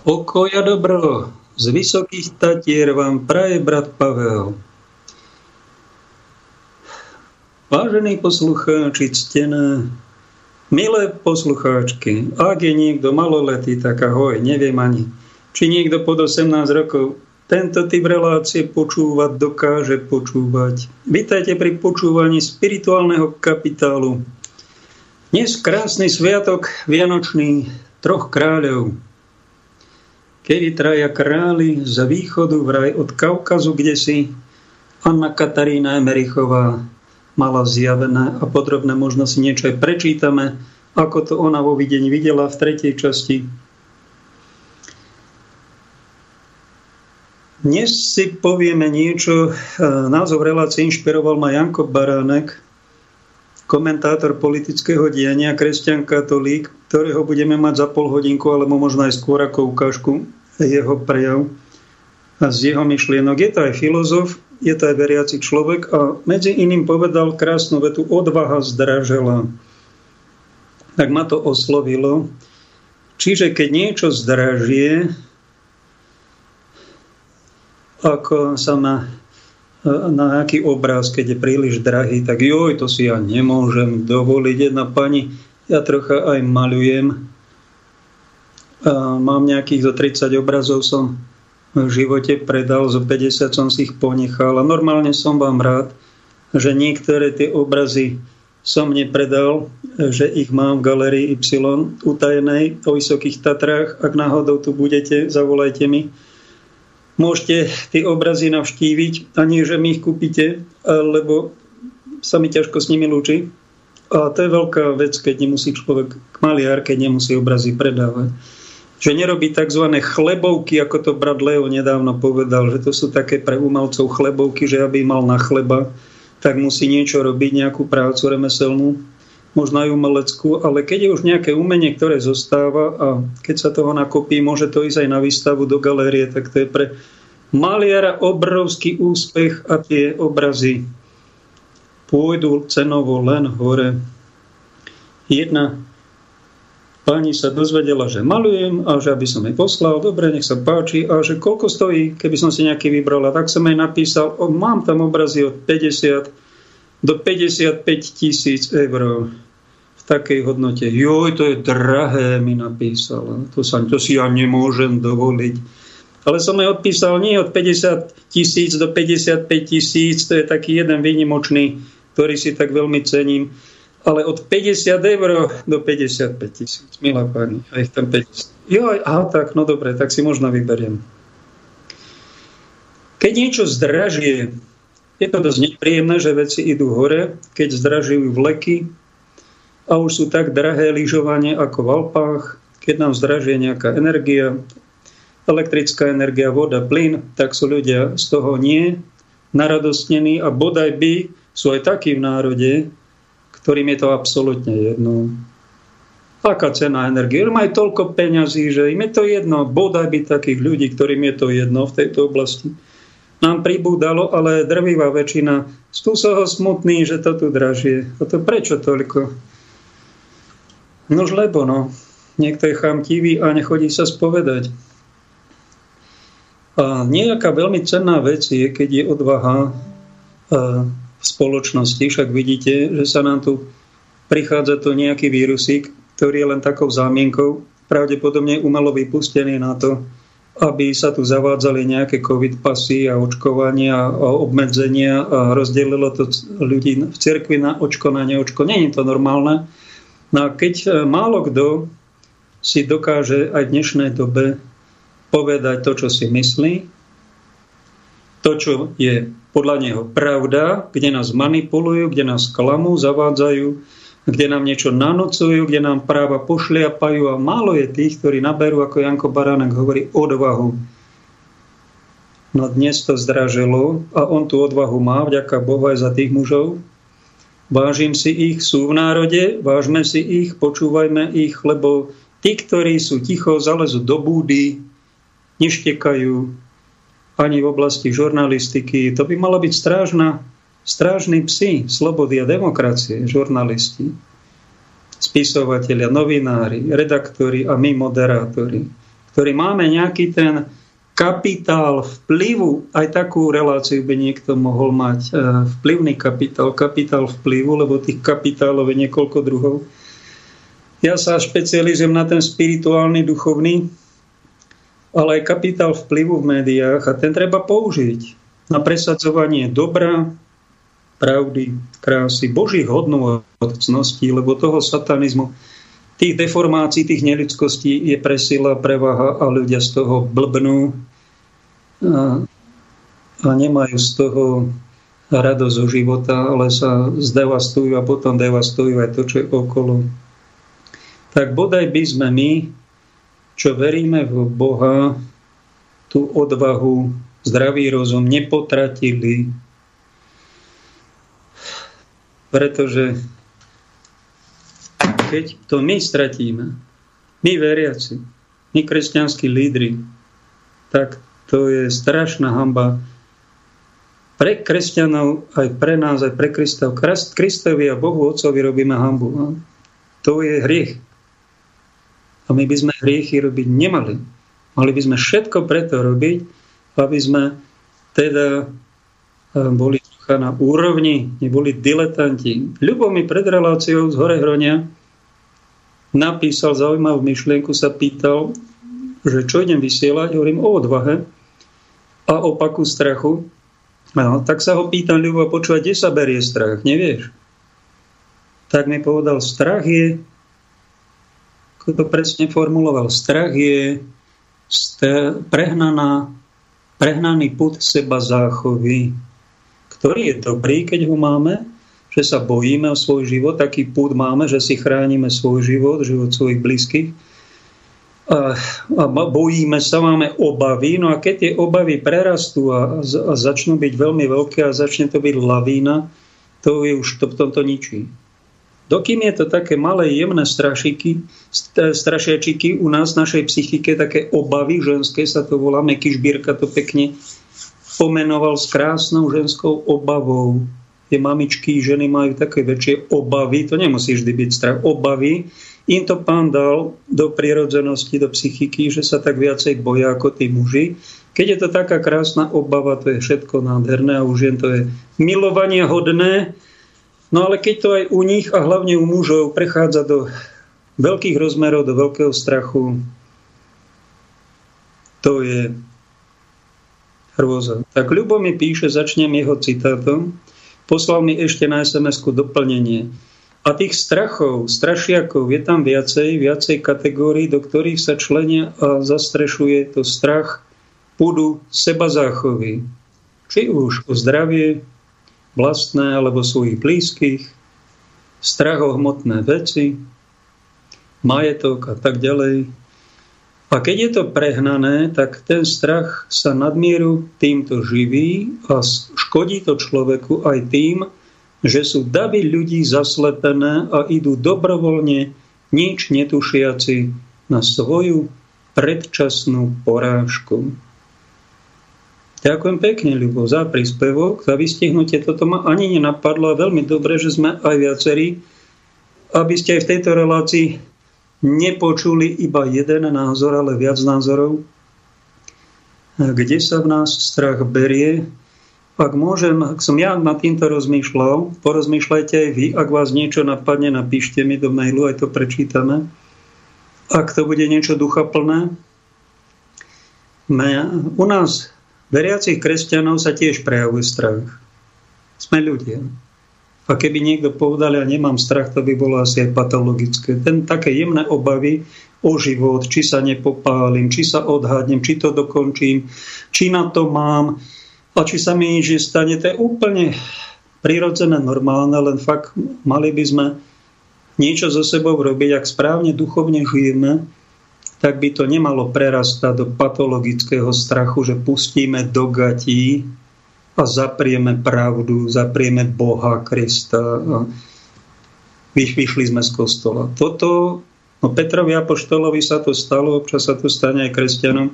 Pokoja dobro, z vysokých tatier vám praje brat Pavel. Vážení poslucháči, ctené, milé poslucháčky, ak je niekto maloletý, tak ahoj, neviem ani, či niekto pod 18 rokov tento typ relácie počúvať dokáže počúvať. Vítajte pri počúvaní spirituálneho kapitálu. Dnes krásny sviatok Vianočný troch kráľov kedy traja králi z východu vraj od Kaukazu, kde si Anna Katarína Emerichová mala zjavené a podrobné možno si niečo aj prečítame, ako to ona vo videní videla v tretej časti. Dnes si povieme niečo. Názov relácie inšpiroval ma Janko Baránek, komentátor politického diania, kresťan katolík, ktorého budeme mať za pol hodinku, alebo možno aj skôr ako ukážku jeho prejav a z jeho myšlienok. Je to aj filozof, je to aj veriaci človek a medzi iným povedal krásnu vetu odvaha zdražela. Tak ma to oslovilo. Čiže keď niečo zdražie, ako sa má na nejaký obraz, keď je príliš drahý, tak joj, to si ja nemôžem dovoliť. Jedna pani, ja trocha aj malujem. Mám nejakých zo 30 obrazov som v živote predal, zo 50 som si ich ponechal. A normálne som vám rád, že niektoré tie obrazy som nepredal, že ich mám v galerii Y utajenej o Vysokých Tatrách. Ak náhodou tu budete, zavolajte mi Môžete tie obrazy navštíviť a nie, že mi ich kúpite, lebo sa mi ťažko s nimi lúči. A to je veľká vec, keď nemusí človek maliar, keď nemusí obrazy predávať. Že nerobí tzv. chlebovky, ako to brat Leo nedávno povedal, že to sú také pre umelcov chlebovky, že aby mal na chleba, tak musí niečo robiť, nejakú prácu remeselnú, možno aj umeleckú, ale keď je už nejaké umenie, ktoré zostáva a keď sa toho nakopí, môže to ísť aj na výstavu do galérie, tak to je pre maliara obrovský úspech a tie obrazy pôjdu cenovo len hore. Jedna pani sa dozvedela, že malujem a že aby som jej poslal, dobre, nech sa páči a že koľko stojí, keby som si nejaký vybral. A tak som jej napísal, o, mám tam obrazy od 50 do 55 tisíc eur v takej hodnote. Joj, to je drahé, mi napísal. To, sa, to si ja nemôžem dovoliť. Ale som jej odpísal nie od 50 tisíc do 55 tisíc, to je taký jeden výnimočný, ktorý si tak veľmi cením, ale od 50 eur do 55 tisíc, milá pani, aj tam 50. Jo, aha, tak, no dobre, tak si možno vyberiem. Keď niečo zdražie, je to dosť nepríjemné, že veci idú hore, keď zdražujú vleky a už sú tak drahé lyžovanie ako v Alpách, keď nám zdražuje nejaká energia, elektrická energia, voda, plyn, tak sú ľudia z toho nie naradostnení a bodaj by sú aj takí v národe, ktorým je to absolútne jedno. Aká cena energie? Majú toľko peňazí, že im je to jedno. Bodaj by takých ľudí, ktorým je to jedno v tejto oblasti nám pribúdalo, ale drvivá väčšina sú z toho smutný, že to tu dražie. A to prečo toľko? Nož lebo, no. Niekto je chamtivý a nechodí sa spovedať. A nejaká veľmi cenná vec je, keď je odvaha spoločnosti. Však vidíte, že sa nám tu prichádza to nejaký vírusík, ktorý je len takou zámienkou, pravdepodobne umelo vypustený na to, aby sa tu zavádzali nejaké covid pasy a očkovania a obmedzenia a rozdelilo to ľudí v cirkvi na očko, na neočko. Není to normálne. No a keď e, málo kto si dokáže aj v dnešnej dobe povedať to, čo si myslí, to, čo je podľa neho pravda, kde nás manipulujú, kde nás klamú, zavádzajú, kde nám niečo nanocujú, kde nám práva pošliapajú a málo je tých, ktorí naberú, ako Janko Baránek hovorí, odvahu. No dnes to zdražilo a on tú odvahu má, vďaka Bohu aj za tých mužov. Vážim si ich, sú v národe, vážme si ich, počúvajme ich, lebo tí, ktorí sú ticho, zalezú do búdy, neštekajú ani v oblasti žurnalistiky. To by mala byť strážna strážni psi slobody a demokracie, žurnalisti, spisovatelia, novinári, redaktori a my moderátori. ktorí máme nejaký ten kapitál vplyvu, aj takú reláciu by niekto mohol mať, e, vplyvný kapitál, kapitál vplyvu, lebo tých kapitálov je niekoľko druhov. Ja sa špecializujem na ten spirituálny, duchovný, ale aj kapitál vplyvu v médiách a ten treba použiť na presadzovanie dobra, pravdy, krásy, božích hodností, lebo toho satanizmu tých deformácií, tých neludskostí je presila, prevaha a ľudia z toho blbnú a, a nemajú z toho radosť zo života, ale sa zdevastujú a potom devastujú aj to, čo je okolo. Tak bodaj by sme my, čo veríme v Boha, tú odvahu, zdravý rozum nepotratili, pretože keď to my stratíme, my veriaci, my kresťanskí lídry, tak to je strašná hamba pre kresťanov, aj pre nás, aj pre Kristov. Kristovi a Bohu Otcovi robíme hambu. To je hriech. A my by sme hriechy robiť nemali. Mali by sme všetko preto robiť, aby sme teda eh, boli na úrovni, neboli diletanti. Ľubo mi pred reláciou z Hore Hronia napísal zaujímavú myšlienku, sa pýtal, že čo idem vysielať, hovorím o odvahe a opaku strachu. No, tak sa ho pýtam, Ľubo, počúvať, kde sa berie strach, nevieš? Tak mi povedal, strach je, ako to presne formuloval, strach je prehnaná, prehnaný put seba záchovy, ktorý je dobrý, keď ho máme, že sa bojíme o svoj život, taký púd máme, že si chránime svoj život, život svojich blízkych. A, a bojíme sa, máme obavy, no a keď tie obavy prerastú a, a začnú byť veľmi veľké a začne to byť lavína, to je už to v tomto ničí. Dokým je to také malé, jemné strašiky, strašiačiky u nás v našej psychike, také obavy ženské sa to volá, Meky Žbírka to pekne pomenoval s krásnou ženskou obavou tie mamičky, ženy majú také väčšie obavy, to nemusí vždy byť strach, obavy, im to pán dal do prirodzenosti, do psychiky, že sa tak viacej boja ako tí muži. Keď je to taká krásna obava, to je všetko nádherné a už jen to je milovanie hodné. No ale keď to aj u nich a hlavne u mužov prechádza do veľkých rozmerov, do veľkého strachu, to je hrôza. Tak Ľubo mi píše, začnem jeho citátom. Poslal mi ešte na SMS-ku doplnenie. A tých strachov, strašiakov je tam viacej, viacej kategórií, do ktorých sa členia a zastrešuje to strach púdu seba záchovy. Či už o zdravie, vlastné alebo svojich blízkych, strach o hmotné veci, majetok a tak ďalej, a keď je to prehnané, tak ten strach sa nadmieru týmto živí a škodí to človeku aj tým, že sú davy ľudí zaslepené a idú dobrovoľne, nič netušiaci na svoju predčasnú porážku. Ďakujem pekne, Ľubo, za príspevok, za vystihnutie. Toto ma ani nenapadlo a veľmi dobre, že sme aj viacerí, aby ste aj v tejto relácii nepočuli iba jeden názor, ale viac názorov? Kde sa v nás strach berie? Ak môžem, ak som ja nad týmto rozmýšľal, porozmýšľajte aj vy, ak vás niečo napadne, napíšte mi do mailu, aj to prečítame. Ak to bude niečo duchaplné, u nás, veriacich kresťanov, sa tiež prejavuje strach. Sme ľudia. A keby niekto povedal, ja nemám strach, to by bolo asi aj patologické. Ten také jemné obavy o život, či sa nepopálim, či sa odhadnem, či to dokončím, či na to mám a či sa mi nič stane, to je úplne prirodzené, normálne, len fakt mali by sme niečo so sebou robiť, ak správne duchovne žijeme, tak by to nemalo prerastať do patologického strachu, že pustíme do gatí a zaprieme pravdu, zaprieme Boha, Krista. A vyšli sme z kostola. Toto, no Petrovi Apoštolovi sa to stalo, občas sa to stane aj kresťanom.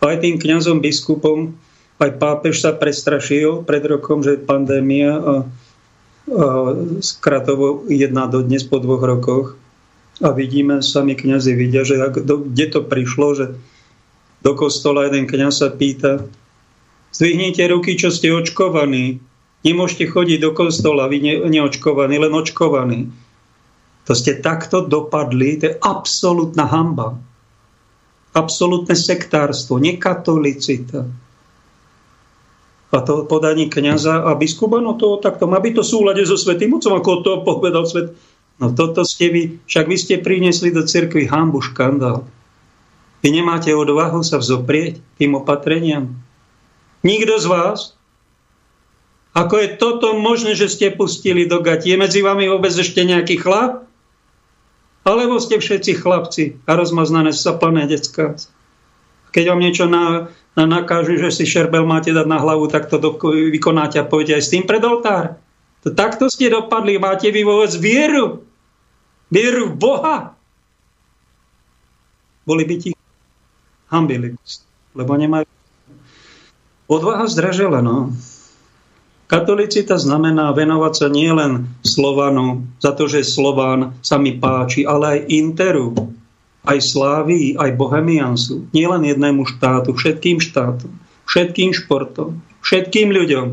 Aj tým kňazom, biskupom, aj pápež sa prestrašil pred rokom, že pandémia a, a skratovo jedná do dnes po dvoch rokoch. A vidíme, sami kňazi vidia, že ak, do, kde to prišlo, že do kostola jeden kniaz sa pýta, zdvihnite ruky, čo ste očkovaní. Nemôžete chodiť do kostola, vy ne, neočkovaní, len očkovaní. To ste takto dopadli, to je absolútna hamba. Absolútne sektárstvo, nekatolicita. A to podaní kniaza a biskupa, no to takto má byť to súlade so Svetým Otcom, ako to povedal Svet. No toto ste vy, však vy ste priniesli do cirkvi hambu, škandál. Vy nemáte odvahu sa vzoprieť tým opatreniam? Nikto z vás? Ako je toto možné, že ste pustili do gati? Je medzi vami vôbec ešte nejaký chlap? Alebo ste všetci chlapci a rozmaznané saplané decka? Keď vám niečo na, na nakážu, že si šerbel máte dať na hlavu, tak to do, vykonáte a pôjdete aj s tým pred oltár. To takto ste dopadli. Máte vy vôbec vieru? Vieru v Boha? Boli by ti hambili, lebo nemajú. Odvaha zdražela, no. Katolicita znamená venovať sa nielen Slovanu, za to, že Slován sa mi páči, ale aj Interu, aj Slávii, aj Bohemiansu. Nielen jednému štátu, všetkým štátom, všetkým športom, všetkým ľuďom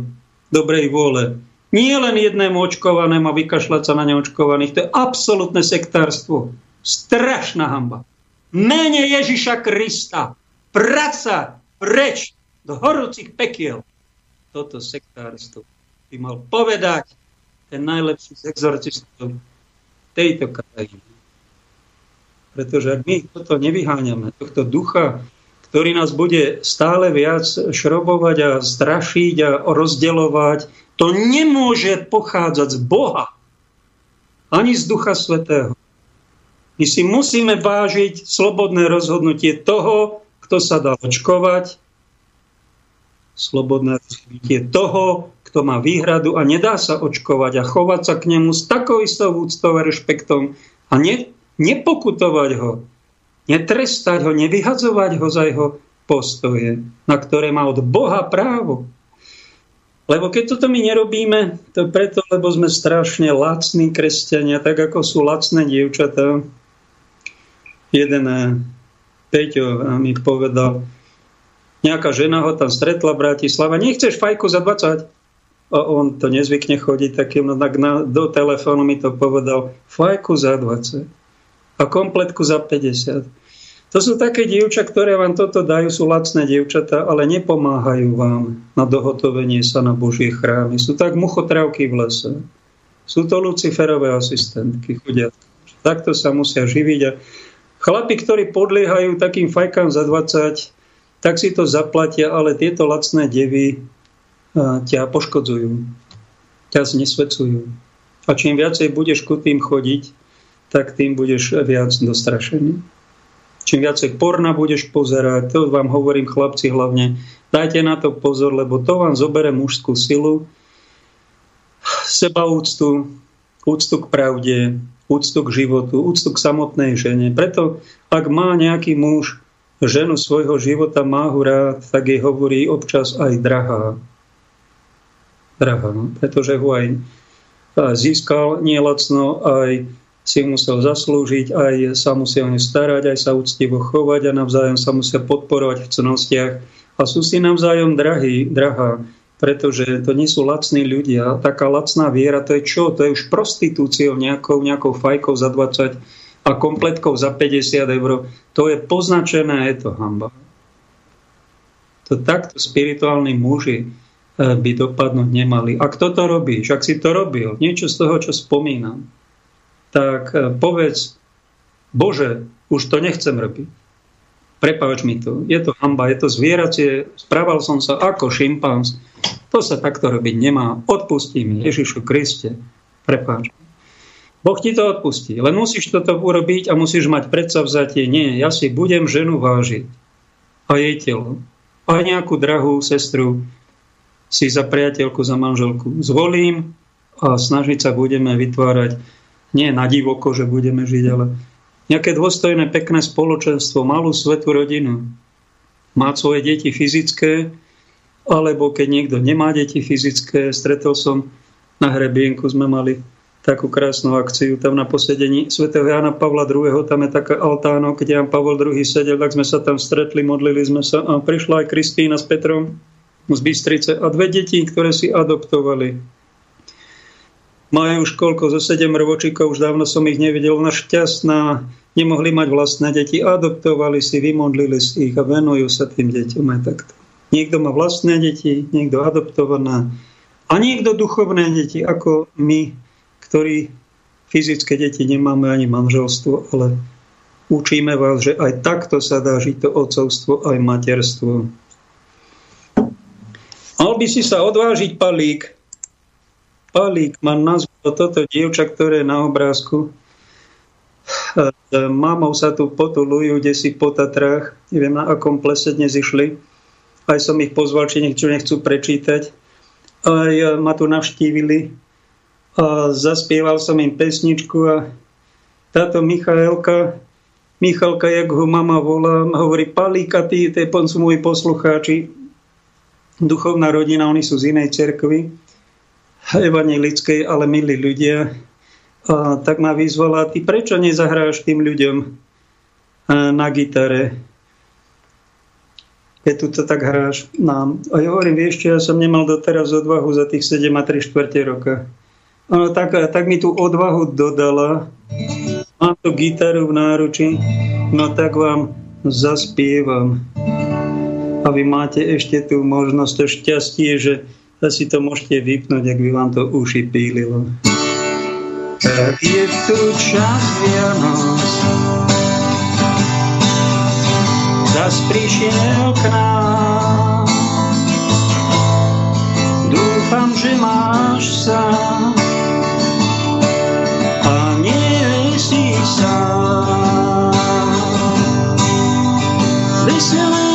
dobrej vôle. Nie len jednému očkovanému a vykašľať sa na neočkovaných. To je absolútne sektárstvo. Strašná hamba mene Ježiša Krista. Praca preč do horúcich pekiel. Toto sektárstvo by mal povedať ten najlepší z exorcistov tejto krajiny. Pretože ak my toto nevyháňame, tohto ducha, ktorý nás bude stále viac šrobovať a strašiť a rozdeľovať, to nemôže pochádzať z Boha, ani z Ducha Svetého. My si musíme vážiť slobodné rozhodnutie toho, kto sa dá očkovať, slobodné rozhodnutie toho, kto má výhradu a nedá sa očkovať a chovať sa k nemu s takou istou úctou a rešpektom a ne, nepokutovať ho, netrestať ho, nevyhadzovať ho za jeho postoje, na ktoré má od Boha právo. Lebo keď toto my nerobíme, to preto, lebo sme strašne lacní kresťania, tak ako sú lacné dievčatá, jeden eh, Peťo eh, mi povedal, nejaká žena ho tam stretla v Bratislava, nechceš fajku za 20? A on to nezvykne chodiť takým, no tak na, do telefónu mi to povedal, fajku za 20 a kompletku za 50. To sú také dievča, ktoré vám toto dajú, sú lacné dievčatá, ale nepomáhajú vám na dohotovenie sa na Božie chrámy. Sú tak muchotravky v lese. Sú to luciferové asistentky, chodia. Takto sa musia živiť a Chlapi, ktorí podliehajú takým fajkám za 20, tak si to zaplatia, ale tieto lacné devy ťa poškodzujú, ťa znesvecujú. A čím viacej budeš ku tým chodiť, tak tým budeš viac dostrašený. Čím viacej porna budeš pozerať, to vám hovorím chlapci hlavne, dajte na to pozor, lebo to vám zobere mužskú silu, sebaúctu, úctu k pravde, úctu k životu, úctu k samotnej žene. Preto, ak má nejaký muž ženu svojho života, má ho rád, tak jej hovorí občas aj drahá. Drahá, no? pretože ho aj získal nielacno, aj si musel zaslúžiť, aj sa musia o ne starať, aj sa úctivo chovať a navzájom sa musia podporovať v cnostiach. A sú si navzájom drahí, drahá pretože to nie sú lacní ľudia. Taká lacná viera, to je čo? To je už prostitúciou nejakou, nejakou fajkou za 20 a kompletkou za 50 eur. To je poznačené, je to hamba. To takto spirituálni muži eh, by dopadnúť nemali. A kto to robí? Však si to robil. Niečo z toho, čo spomínam. Tak eh, povedz, Bože, už to nechcem robiť. Prepáč mi to. Je to hamba, je to zvieracie. Správal som sa ako šimpanz. To sa takto robiť nemá. Odpustí mi Ježišu Kriste. Prepáč. Boh ti to odpustí. Len musíš toto urobiť a musíš mať predsavzatie. Nie, ja si budem ženu vážiť. A jej telo. A nejakú drahú sestru si za priateľku, za manželku zvolím a snažiť sa budeme vytvárať nie na divoko, že budeme žiť, ale nejaké dôstojné, pekné spoločenstvo, malú svetú rodinu, má svoje deti fyzické, alebo keď niekto nemá deti fyzické, stretol som na hrebienku sme mali takú krásnu akciu tam na posedení svätého Jana Pavla II. Tam je taká altáno, keď Jan Pavel II. sedel, tak sme sa tam stretli, modlili sme sa a prišla aj Kristýna s Petrom z Bystrice a dve deti, ktoré si adoptovali. Majú už koľko, zo 7 rovočíkov, už dávno som ich nevidel, ona šťastná, nemohli mať vlastné deti, adoptovali si, vymodlili si ich a venujú sa tým deťom aj takto. Niekto má vlastné deti, niekto adoptované a niekto duchovné deti, ako my, ktorí fyzické deti nemáme ani manželstvo, ale učíme vás, že aj takto sa dá žiť to otcovstvo, aj materstvo. Mal by si sa odvážiť palík. Palík má nazvu toto dievča, ktoré na obrázku. S mamou sa tu potulujú, kde si po Tatrách. Neviem, na akom plese dnes išli. Aj som ich pozval, či niečo nechcú prečítať. Aj ma tu navštívili a zaspieval som im pesničku a táto Michaelka, Michalka, jak ho mama volá, hovorí, Palíka, ty, sú moji poslucháči, duchovná rodina, oni sú z inej cerkvy, evanelickej, ale milí ľudia. A tak ma vyzvala, ty prečo nezahráš tým ľuďom na gitare? keď tu to tak hráš nám. A ja hovorím, vieš čo, ja som nemal doteraz odvahu za tých 7 a 3 čtvrte roka. No, tak, tak mi tú odvahu dodala. Mám tu gitaru v náruči, no tak vám zaspievam. A vy máte ešte tú možnosť, to šťastie, že si to môžete vypnúť, ak by vám to uši pílilo. Tak je tu čas Vianoc, zas prišiel k nám. Dúfam, že máš sa Veselé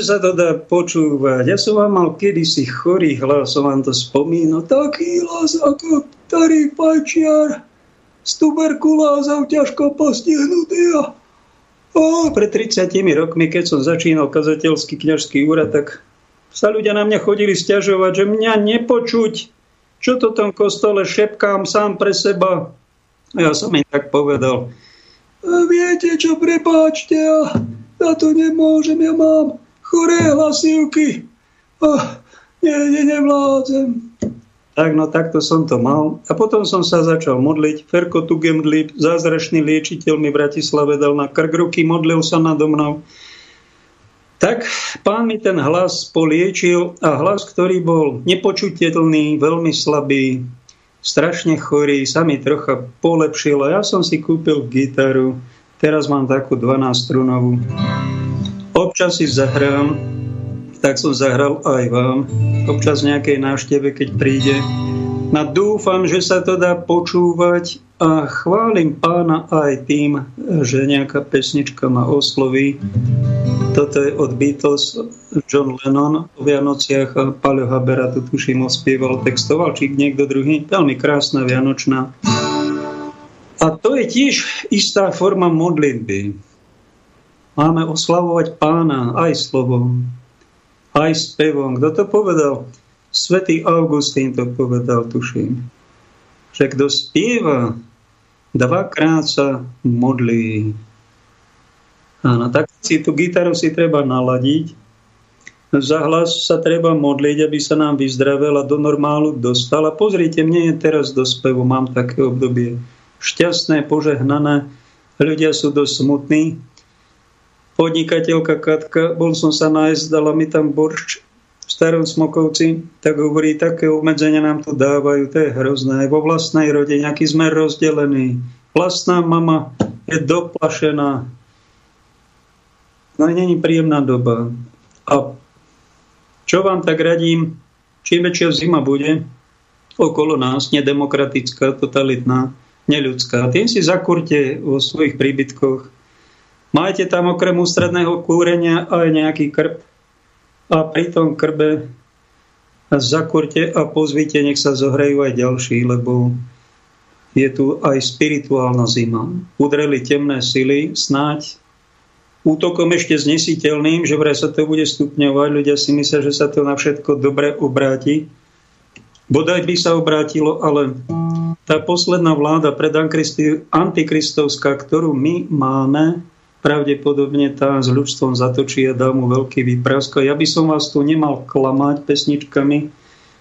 že sa to dá počúvať. Ja som vám mal kedysi chorý hlas, som vám to spomínal. Taký hlas ako starý pajčiar s tuberkulázou ťažko postihnutý. A, o, pred 30 rokmi, keď som začínal kazateľský kňažský úrad, tak sa ľudia na mňa chodili stiažovať, že mňa nepočuť, čo to tom kostole šepkám sám pre seba. A ja som im tak povedal, viete čo, prepáčte, ja, ja to nemôžem, ja mám choré hlasivky. A, nie, nie, nevládzem. Tak, no takto som to mal. A potom som sa začal modliť. Ferko Tugendlip, zázračný liečiteľ mi v Bratislave dal na krk ruky, modlil sa nado mnou. Tak pán mi ten hlas poliečil a hlas, ktorý bol nepočuteľný, veľmi slabý, strašne chorý, sa mi trocha polepšil a ja som si kúpil gitaru. Teraz mám takú 12 strunovú. Občas si zahrám tak som zahral aj vám. Občas nejakej návšteve, keď príde. Na dúfam, že sa to dá počúvať a chválim pána aj tým, že nejaká pesnička ma osloví. Toto je od Beatles John Lennon o Vianociach a Paľo Habera tu tuším ospieval, textoval, či niekto druhý. Veľmi krásna Vianočná. A to je tiež istá forma modlitby. Máme oslavovať pána aj slovom aj spevom. Kto to povedal? Svetý Augustín to povedal, tuším. Že kto spieva, dvakrát sa modlí. Áno, tak si tú gitaru si treba naladiť. Za hlas sa treba modliť, aby sa nám vyzdravel do normálu dostal. A pozrite, mne je teraz do spevu, mám také obdobie šťastné, požehnané. Ľudia sú dosť smutní, podnikateľka Katka, bol som sa nájsť, dala mi tam borč v starom Smokovci, tak hovorí, také obmedzenia nám tu dávajú, to je hrozné. Vo vlastnej rodine, aký sme rozdelení. Vlastná mama je doplašená. No není príjemná doba. A čo vám tak radím, čím väčšia zima bude okolo nás, nedemokratická, totalitná, neľudská, tým si zakurte vo svojich príbytkoch Majte tam okrem ústredného kúrenia aj nejaký krb a pri tom krbe zakurte a pozvite, nech sa zohrajú aj ďalší, lebo je tu aj spirituálna zima. Udreli temné sily, snáď útokom ešte znesiteľným, že vraj sa to bude stupňovať. Ľudia si myslia, že sa to na všetko dobre obráti. Bodaj by sa obrátilo, ale tá posledná vláda pred antikristovská, ktorú my máme, pravdepodobne tá s ľudstvom zatočí a dá mu veľký výprask. Ja by som vás tu nemal klamať pesničkami,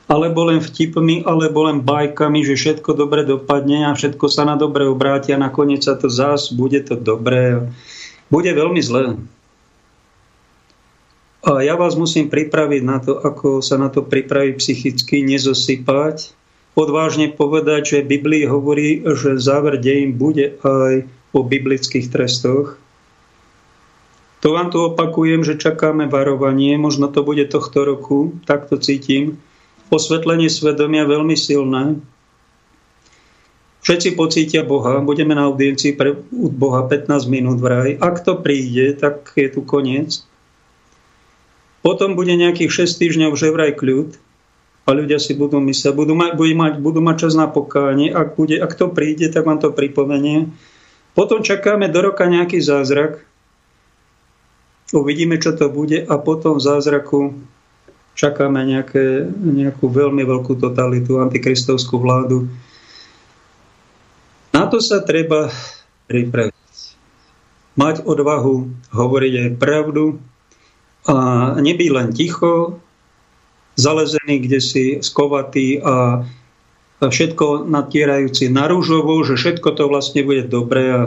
alebo len vtipmi, alebo len bajkami, že všetko dobre dopadne a všetko sa na dobre obráti a nakoniec sa to zás, bude to dobré. Bude veľmi zlé. A ja vás musím pripraviť na to, ako sa na to pripraviť psychicky, nezosypať. Odvážne povedať, že Biblii hovorí, že záver dejín bude aj o biblických trestoch. To vám tu opakujem, že čakáme varovanie, možno to bude tohto roku, tak to cítim osvetlenie svedomia veľmi silné. Všetci pocítia Boha, budeme na audiencii pre Boha 15 minút vraj. Ak to príde, tak je tu koniec. Potom bude nejakých 6 týždňov že vraj kľud a ľudia si budú mysleť, budú mať, budú mať, budú mať čas na pokánie. Ak, bude, ak to príde, tak vám to pripomenie. Potom čakáme do roka nejaký zázrak. Uvidíme, čo to bude a potom v zázraku čakáme nejaké, nejakú veľmi veľkú totalitu, antikristovskú vládu. Na to sa treba pripraviť. Mať odvahu hovoriť aj pravdu a nebyť len ticho, zalezený kde si skovatý a všetko natierajúci na rúžovo, že všetko to vlastne bude dobré a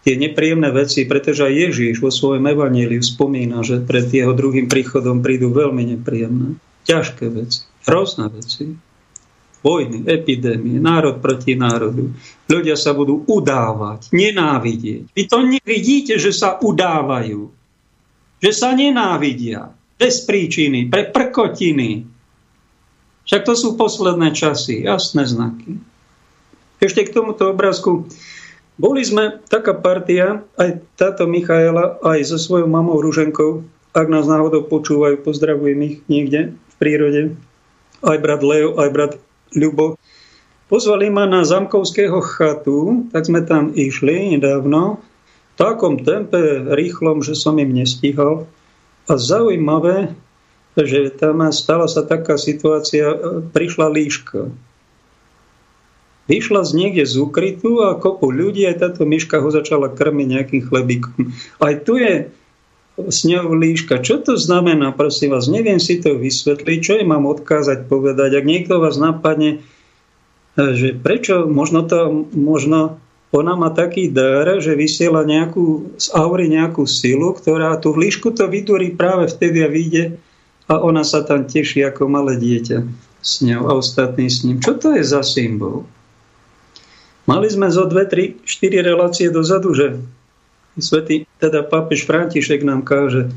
tie nepríjemné veci, pretože aj Ježíš vo svojom evaníliu spomína, že pred jeho druhým príchodom prídu veľmi nepríjemné, ťažké veci, hrozné veci. Vojny, epidémie, národ proti národu. Ľudia sa budú udávať, nenávidieť. Vy to nevidíte, že sa udávajú. Že sa nenávidia. Bez príčiny, pre prkotiny. Však to sú posledné časy, jasné znaky. Ešte k tomuto obrázku boli sme taká partia, aj táto Michaela, aj so svojou mamou Ruženkou, ak nás náhodou počúvajú, pozdravujem ich niekde v prírode, aj brat Leo, aj brat Ľubo. Pozvali ma na Zamkovského chatu, tak sme tam išli nedávno, v takom tempe rýchlom, že som im nestíhal. A zaujímavé, že tam stala sa taká situácia, prišla líška Vyšla z niekde z ukrytu a kopu ľudí, aj táto myška ho začala krmiť nejakým chlebíkom. Aj tu je s ňou líška. Čo to znamená, prosím vás? Neviem si to vysvetliť. Čo je mám odkázať, povedať? Ak niekto vás napadne, že prečo, možno to, možno ona má taký dar, že vysiela nejakú, z aury nejakú silu, ktorá tú líšku to vydurí práve vtedy a vyjde a ona sa tam teší ako malé dieťa s ňou a ostatní s ním. Čo to je za symbol? Mali sme zo 2, 3, 4 relácie dozadu, že svetý, teda pápež František nám káže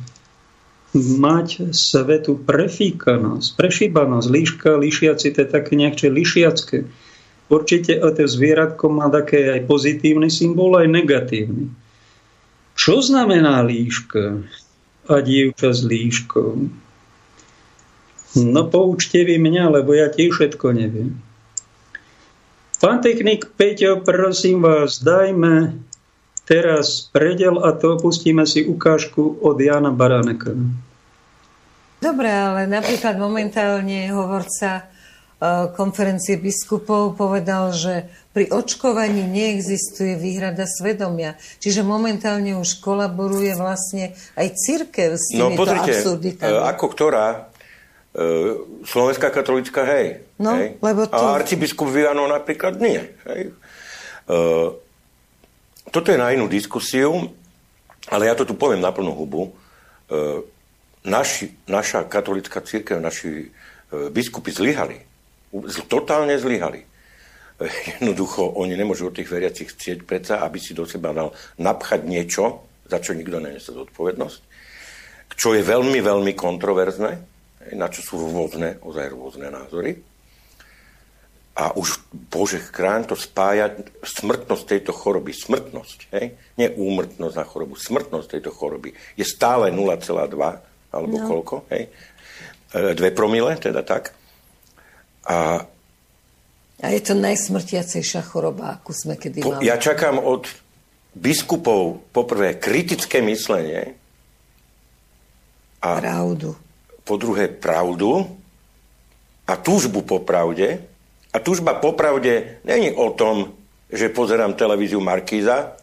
mať svetu prefíkanosť, prešíbanosť, líška, líšiaci, to je také nejaké líšiacké. Určite to zvieratko má také aj pozitívny symbol, aj negatívny. Čo znamená líška a dievča s líškou? No poučte vy mňa, lebo ja tiež všetko neviem. Pán technik Peťo, prosím vás, dajme teraz predel a to pustíme si ukážku od Jana Baraneka. Dobre, ale napríklad momentálne hovorca e, konferencie biskupov povedal, že pri očkovaní neexistuje výhrada svedomia. Čiže momentálne už kolaboruje vlastne aj církev s no, týmito no, pozrite, absurditami. E, ako ktorá Slovenská katolická, hej. No, hej. Lebo to... A arcibiskup Viano napríklad nie. Hej. Uh, toto je na inú diskusiu, ale ja to tu poviem na plnú hubu. Uh, naši, naša katolická církev, naši biskupy zlyhali. Totálne zlyhali. Jednoducho, oni nemôžu od tých veriacich chcieť predsa, aby si do seba dal napchať niečo, za čo nikto neniesie zodpovednosť, čo je veľmi, veľmi kontroverzné na čo sú rôzne, ozaj rôzne názory. A už, Bože, chráň to spájať smrtnosť tejto choroby. Smrtnosť, hej? Nie úmrtnosť na chorobu. Smrtnosť tejto choroby je stále 0,2 alebo no. koľko, hej? e, dve promile, teda tak. A, a je to najsmrtiacejšia choroba, akú sme kedy po, mali. Ja čakám od biskupov poprvé kritické myslenie a pravdu. Po druhé pravdu a túžbu po pravde. A túžba po pravde není o tom, že pozerám televíziu Markíza,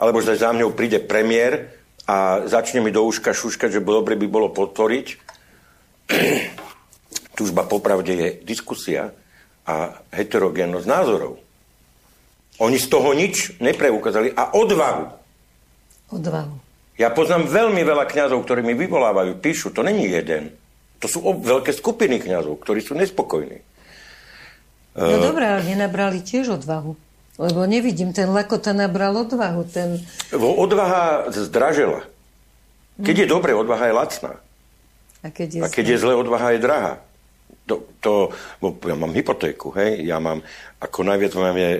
alebo že za mňou príde premiér a začne mi do uška šuškať, že dobre by bolo podporiť. Túžba po pravde je diskusia a heterogénnosť názorov. Oni z toho nič nepreukázali a odvahu. Odvahu. Ja poznám veľmi veľa kňazov, ktorí mi vyvolávajú, píšu, to není jeden. To sú veľké skupiny kňazov, ktorí sú nespokojní. No uh, dobré, ale nenabrali tiež odvahu. Lebo nevidím, ten Lakota nabral odvahu. Ten... Odvaha zdražela. Keď je dobre, odvaha je lacná. A keď je, a keď je zle, odvaha je drahá. To, to, ja mám hypotéku, hej, ja mám, ako najviac mám je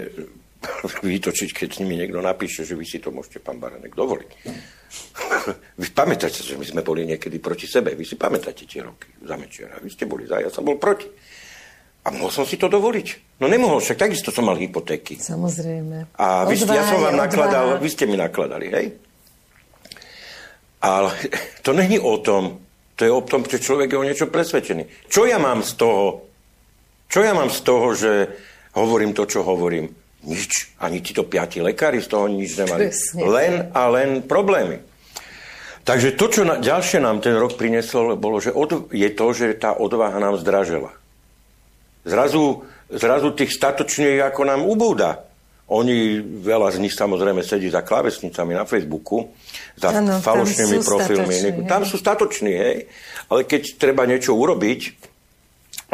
vytočiť, keď s nimi niekto napíše, že vy si to môžete, pán Baranek, dovoliť. Vy pamätáte, že my sme boli niekedy proti sebe. Vy si pamätáte tie roky za Mečiara. Vy ste boli za, ja som bol proti. A mohol som si to dovoliť. No nemohol, však takisto som mal hypotéky. Samozrejme. A vy, odváha, ja som vám nakladal, odváha. vy ste mi nakladali, hej? Ale to není o tom, to je o tom, že človek je o niečo presvedčený. Čo ja mám z toho? Čo ja mám z toho, že hovorím to, čo hovorím? Nič. Ani títo piati lekári z toho nič nemali. Presne. Len a len problémy. Takže to, čo na, ďalšie nám ten rok priniesol, bolo, že od, je to, že tá odvaha nám zdražela. Zrazu, zrazu tých statočných ako nám ubúda. Oni, veľa z nich samozrejme sedí za klávesnicami na Facebooku, za ano, falošnými profilmi. Statoční, tam sú statoční, hej. Ale keď treba niečo urobiť,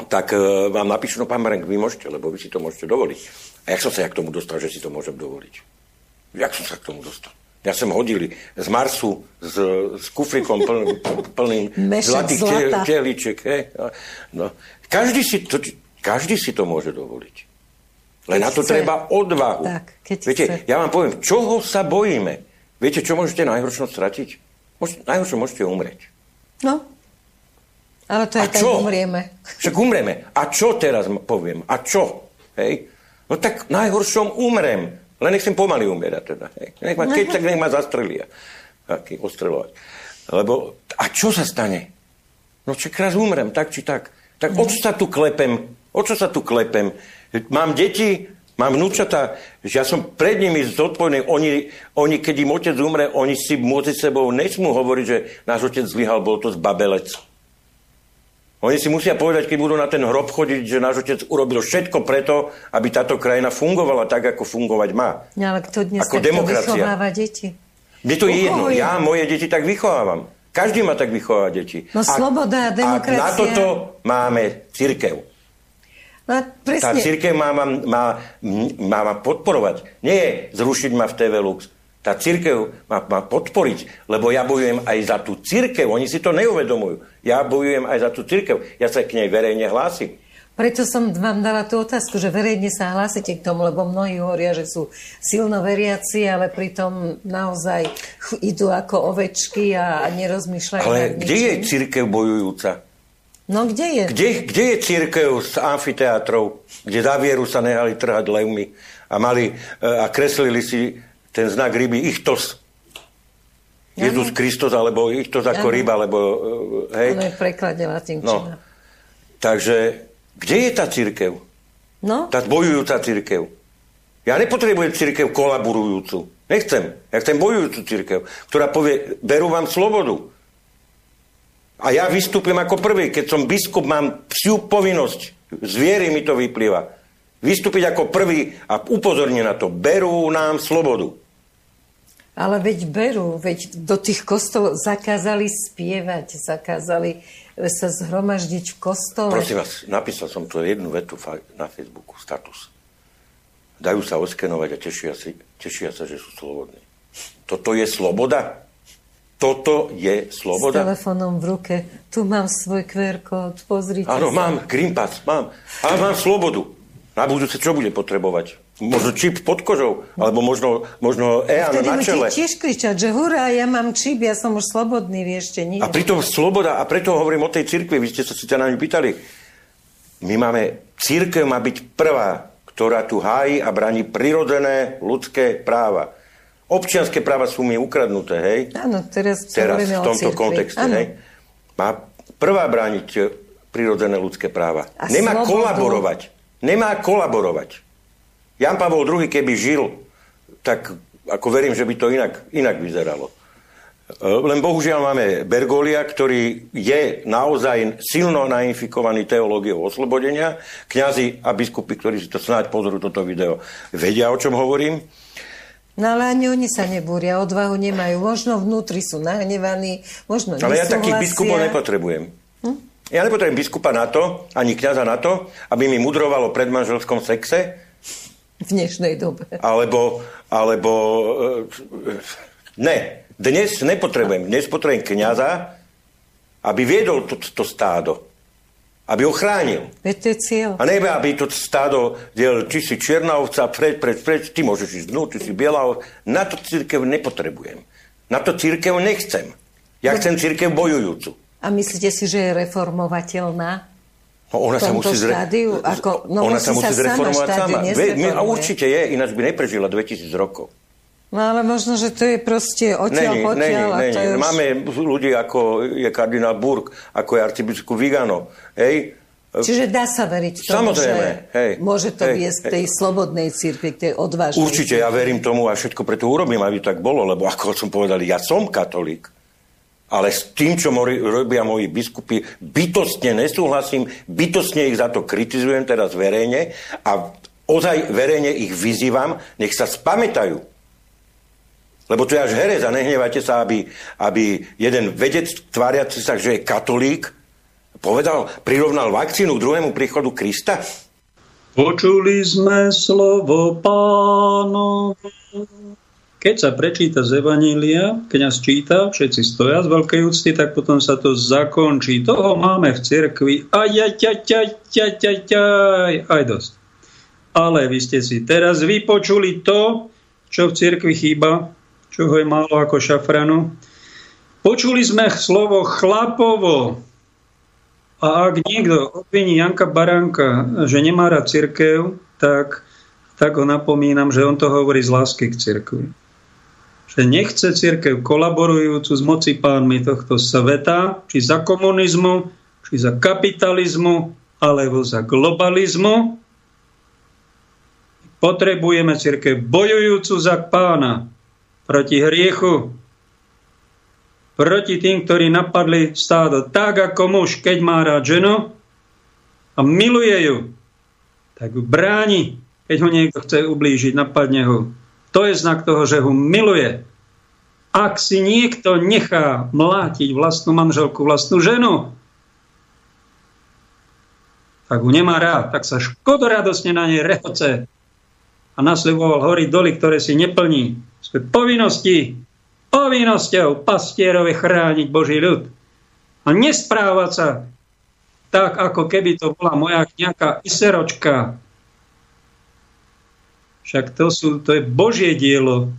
tak uh, vám napíšu, no pán Marenk, vy môžete, lebo vy si to môžete dovoliť. A jak som sa ja k tomu dostal, že si to môžem dovoliť? Jak som sa k tomu dostal? Ja som hodili z Marsu s, s kufrikom plným, plným zlatých tehliček. No. Každý, si to, každý si to môže dovoliť. Len keď na to chce. treba odvahu. Tak, keď Viete, chce. ja vám poviem, čoho sa bojíme? Viete, čo môžete najhoršom stratiť? Môžete, najhoršom môžete umrieť. No, ale to aj tak umrieme. Však umrieme. A čo teraz poviem? A čo? Hej? No tak najhoršom umrem. Len nechcem pomaly umierať teda. Hej. Nech ma, keď tak nech ma zastrelia. Taký ostrelovať. Lebo, a čo sa stane? No či raz umrem, tak či tak. Tak mm. o čo sa tu klepem? O čo sa tu klepem? Mám deti, mám vnúčata, že ja som pred nimi zodpovedný. Oni, oni, keď im otec umre, oni si môžu sebou nesmú hovoriť, že náš otec zlyhal, bol to zbabelec. Oni si musia povedať, keď budú na ten hrob chodiť, že náš otec urobil všetko preto, aby táto krajina fungovala tak, ako fungovať má. No, ale kto dnes ako demokracia. vychováva deti? Mne to je jedno. Ja moje deti tak vychovávam. Každý má tak vychovávať deti. No a, sloboda a demokracia. A na toto máme církev. No, presne. Tá církev má, má, má, má, má podporovať. Nie zrušiť ma v TV Lux tá církev má, má podporiť, lebo ja bojujem aj za tú církev, oni si to neuvedomujú. Ja bojujem aj za tú církev, ja sa k nej verejne hlásim. Preto som vám dala tú otázku, že verejne sa hlásite k tomu, lebo mnohí hovoria, že sú silno veriaci, ale pritom naozaj idú ako ovečky a nerozmýšľajú Ale kde je církev bojujúca? No kde je? Kde, kde je církev z amfiteátrov, kde za vieru sa nehali trhať levmi a mali e, a kreslili si ten znak ryby ichtos. Jezus Kristus, alebo ichtos ako ano. ryba, alebo e, hej. Ono je v preklade latinčina. No. Takže, kde je tá církev? No? Tá bojujúca církev. Ja nepotrebujem církev kolaborujúcu. Nechcem. Ja chcem bojujúcu církev, ktorá povie, berú vám slobodu. A ja vystúpim ako prvý. Keď som biskup, mám psiu povinnosť. Z viery mi to vyplýva. Vystúpiť ako prvý a upozorniť na to. Berú nám slobodu. Ale veď berú, veď do tých kostolov zakázali spievať, zakázali sa zhromaždiť v kostole. Prosím vás, napísal som tu jednu vetu na Facebooku, status. Dajú sa oskenovať a tešia, si, tešia sa, že sú slobodní. Toto je sloboda? Toto je sloboda? S telefónom v ruke. Tu mám svoj QR kód, pozrite Áno, mám, Green Pass, mám. Ale mám slobodu. Na budúce čo bude potrebovať? Možno čip pod kožou, alebo možno, možno EAN na čele. Tiež kričať, že hurá, ja mám čip, ja som už slobodný, vieš, ešte nie. A pritom sloboda, a preto hovorím o tej cirkvi, vy ste sa síce na ňu pýtali. My máme, církev má byť prvá, ktorá tu hájí a bráni prirodzené ľudské práva. Občianské práva sú mi ukradnuté, hej? Áno, teraz, teraz v tomto kontexte, ano. hej? Má prvá brániť prirodzené ľudské práva. A Nemá slobodu. kolaborovať. Nemá kolaborovať. Jan Pavol II, keby žil, tak ako verím, že by to inak, inak vyzeralo. E, len bohužiaľ máme Bergolia, ktorý je naozaj silno nainfikovaný teológiou oslobodenia. Kňazi a biskupy, ktorí si to snáď pozrú toto video, vedia, o čom hovorím. No ale ani oni sa nebúria, odvahu nemajú. Možno vnútri sú nahnevaní, možno Ale ja takých biskupov nepotrebujem. Hm? Ja nepotrebujem biskupa na to, ani kňaza na to, aby mi mudrovalo pred manželskom sexe, v dnešnej dobe. Alebo, alebo e, ne, dnes nepotrebujem. Dnes potrebujem kniaza, aby viedol to, to stádo. Aby ho chránil. Veď to je cieľ. A nebe, aby to stádo diel, či si čierna ovca, pred, pred, pred, ty môžeš ísť dnu, ty si biela ovca. Na to církev nepotrebujem. Na to církev nechcem. Ja chcem církev bojujúcu. A myslíte si, že je reformovateľná? No ona sa musí, zre... štádiu, ako, no ona sa musí zreformovať sama. sama. A určite je, ináč by neprežila 2000 rokov. No ale možno, že to je proste odtiaľ není, potiaľ. Není, není. Už... Máme ľudí, ako je kardinál Burg, ako je arcibiskup Vigano. Hej, Čiže dá sa veriť tomu, Samozrejme, že hej, môže to hej, viesť k tej hej. slobodnej církvi, k tej odvážnej. Určite, ja verím tomu a všetko preto urobím, aby tak bolo, lebo ako som povedal, ja som katolík. Ale s tým, čo robia moji biskupy, bytostne nesúhlasím, bytostne ich za to kritizujem teraz verejne a ozaj verejne ich vyzývam, nech sa spamätajú. Lebo to je až herez a nehnevajte sa, aby, aby jeden vedec tváriaci sa, že je katolík, povedal, prirovnal vakcínu k druhému príchodu Krista. Počuli sme slovo pánové. Keď sa prečíta z Evanília, kniaz číta, všetci stoja z veľkej úcty, tak potom sa to zakončí. Toho máme v cirkvi. Aj, aj, aj, aj, aj, aj, aj, aj dosť. Ale vy ste si teraz vypočuli to, čo v cirkvi chýba, čo ho je málo ako šafranu. Počuli sme slovo chlapovo. A ak niekto obviní Janka Baránka, že nemá rád cirkev, tak, tak ho napomínam, že on to hovorí z lásky k cirkvi že nechce církev kolaborujúcu s moci pánmi tohto sveta, či za komunizmu, či za kapitalizmu, alebo za globalizmu. Potrebujeme církev bojujúcu za pána proti hriechu, proti tým, ktorí napadli stádo tak ako muž, keď má rád ženu a miluje ju, tak ju bráni, keď ho niekto chce ublížiť, napadne ho. To je znak toho, že ho miluje. Ak si niekto nechá mlátiť vlastnú manželku, vlastnú ženu, tak ho nemá rád, tak sa škodoradosne na nej rehoce a nasledoval hory doly, ktoré si neplní. Sme povinnosti, povinnosťou pastierovi chrániť Boží ľud a nesprávať sa tak, ako keby to bola moja nejaká iseročka, však to, sú, to je Božie dielo.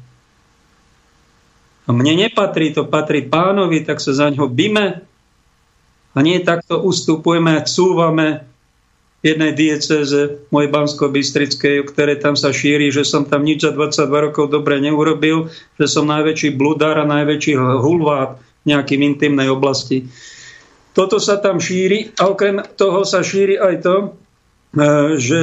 A mne nepatrí, to patrí pánovi, tak sa za ňo bime. A nie takto ustupujeme a cúvame jednej dieceze mojej bansko bystrickej ktoré tam sa šíri, že som tam nič za 22 rokov dobre neurobil, že som najväčší bludár a najväčší hulvát v nejakým intimnej oblasti. Toto sa tam šíri a okrem toho sa šíri aj to, že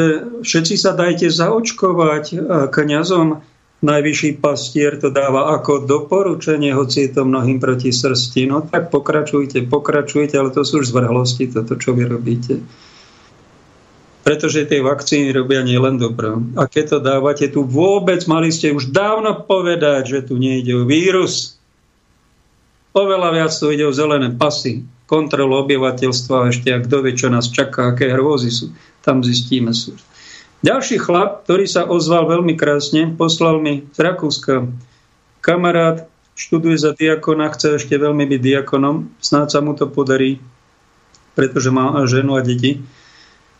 všetci sa dajte zaočkovať kňazom. Najvyšší pastier to dáva ako doporučenie, hoci je to mnohým proti srsti. No tak pokračujte, pokračujte, ale to sú už zvrhlosti, toto, čo vy robíte. Pretože tie vakcíny robia nielen dobro. A keď to dávate tu vôbec, mali ste už dávno povedať, že tu nejde o vírus. Oveľa viac tu ide o zelené pasy, kontrolu obyvateľstva a ešte ak kto čo nás čaká, aké hrôzy sú tam zistíme súd. Ďalší chlap, ktorý sa ozval veľmi krásne, poslal mi z Rakúska kamarát, študuje za diakona, chce ešte veľmi byť diakonom, snáď sa mu to podarí, pretože má ženu a deti.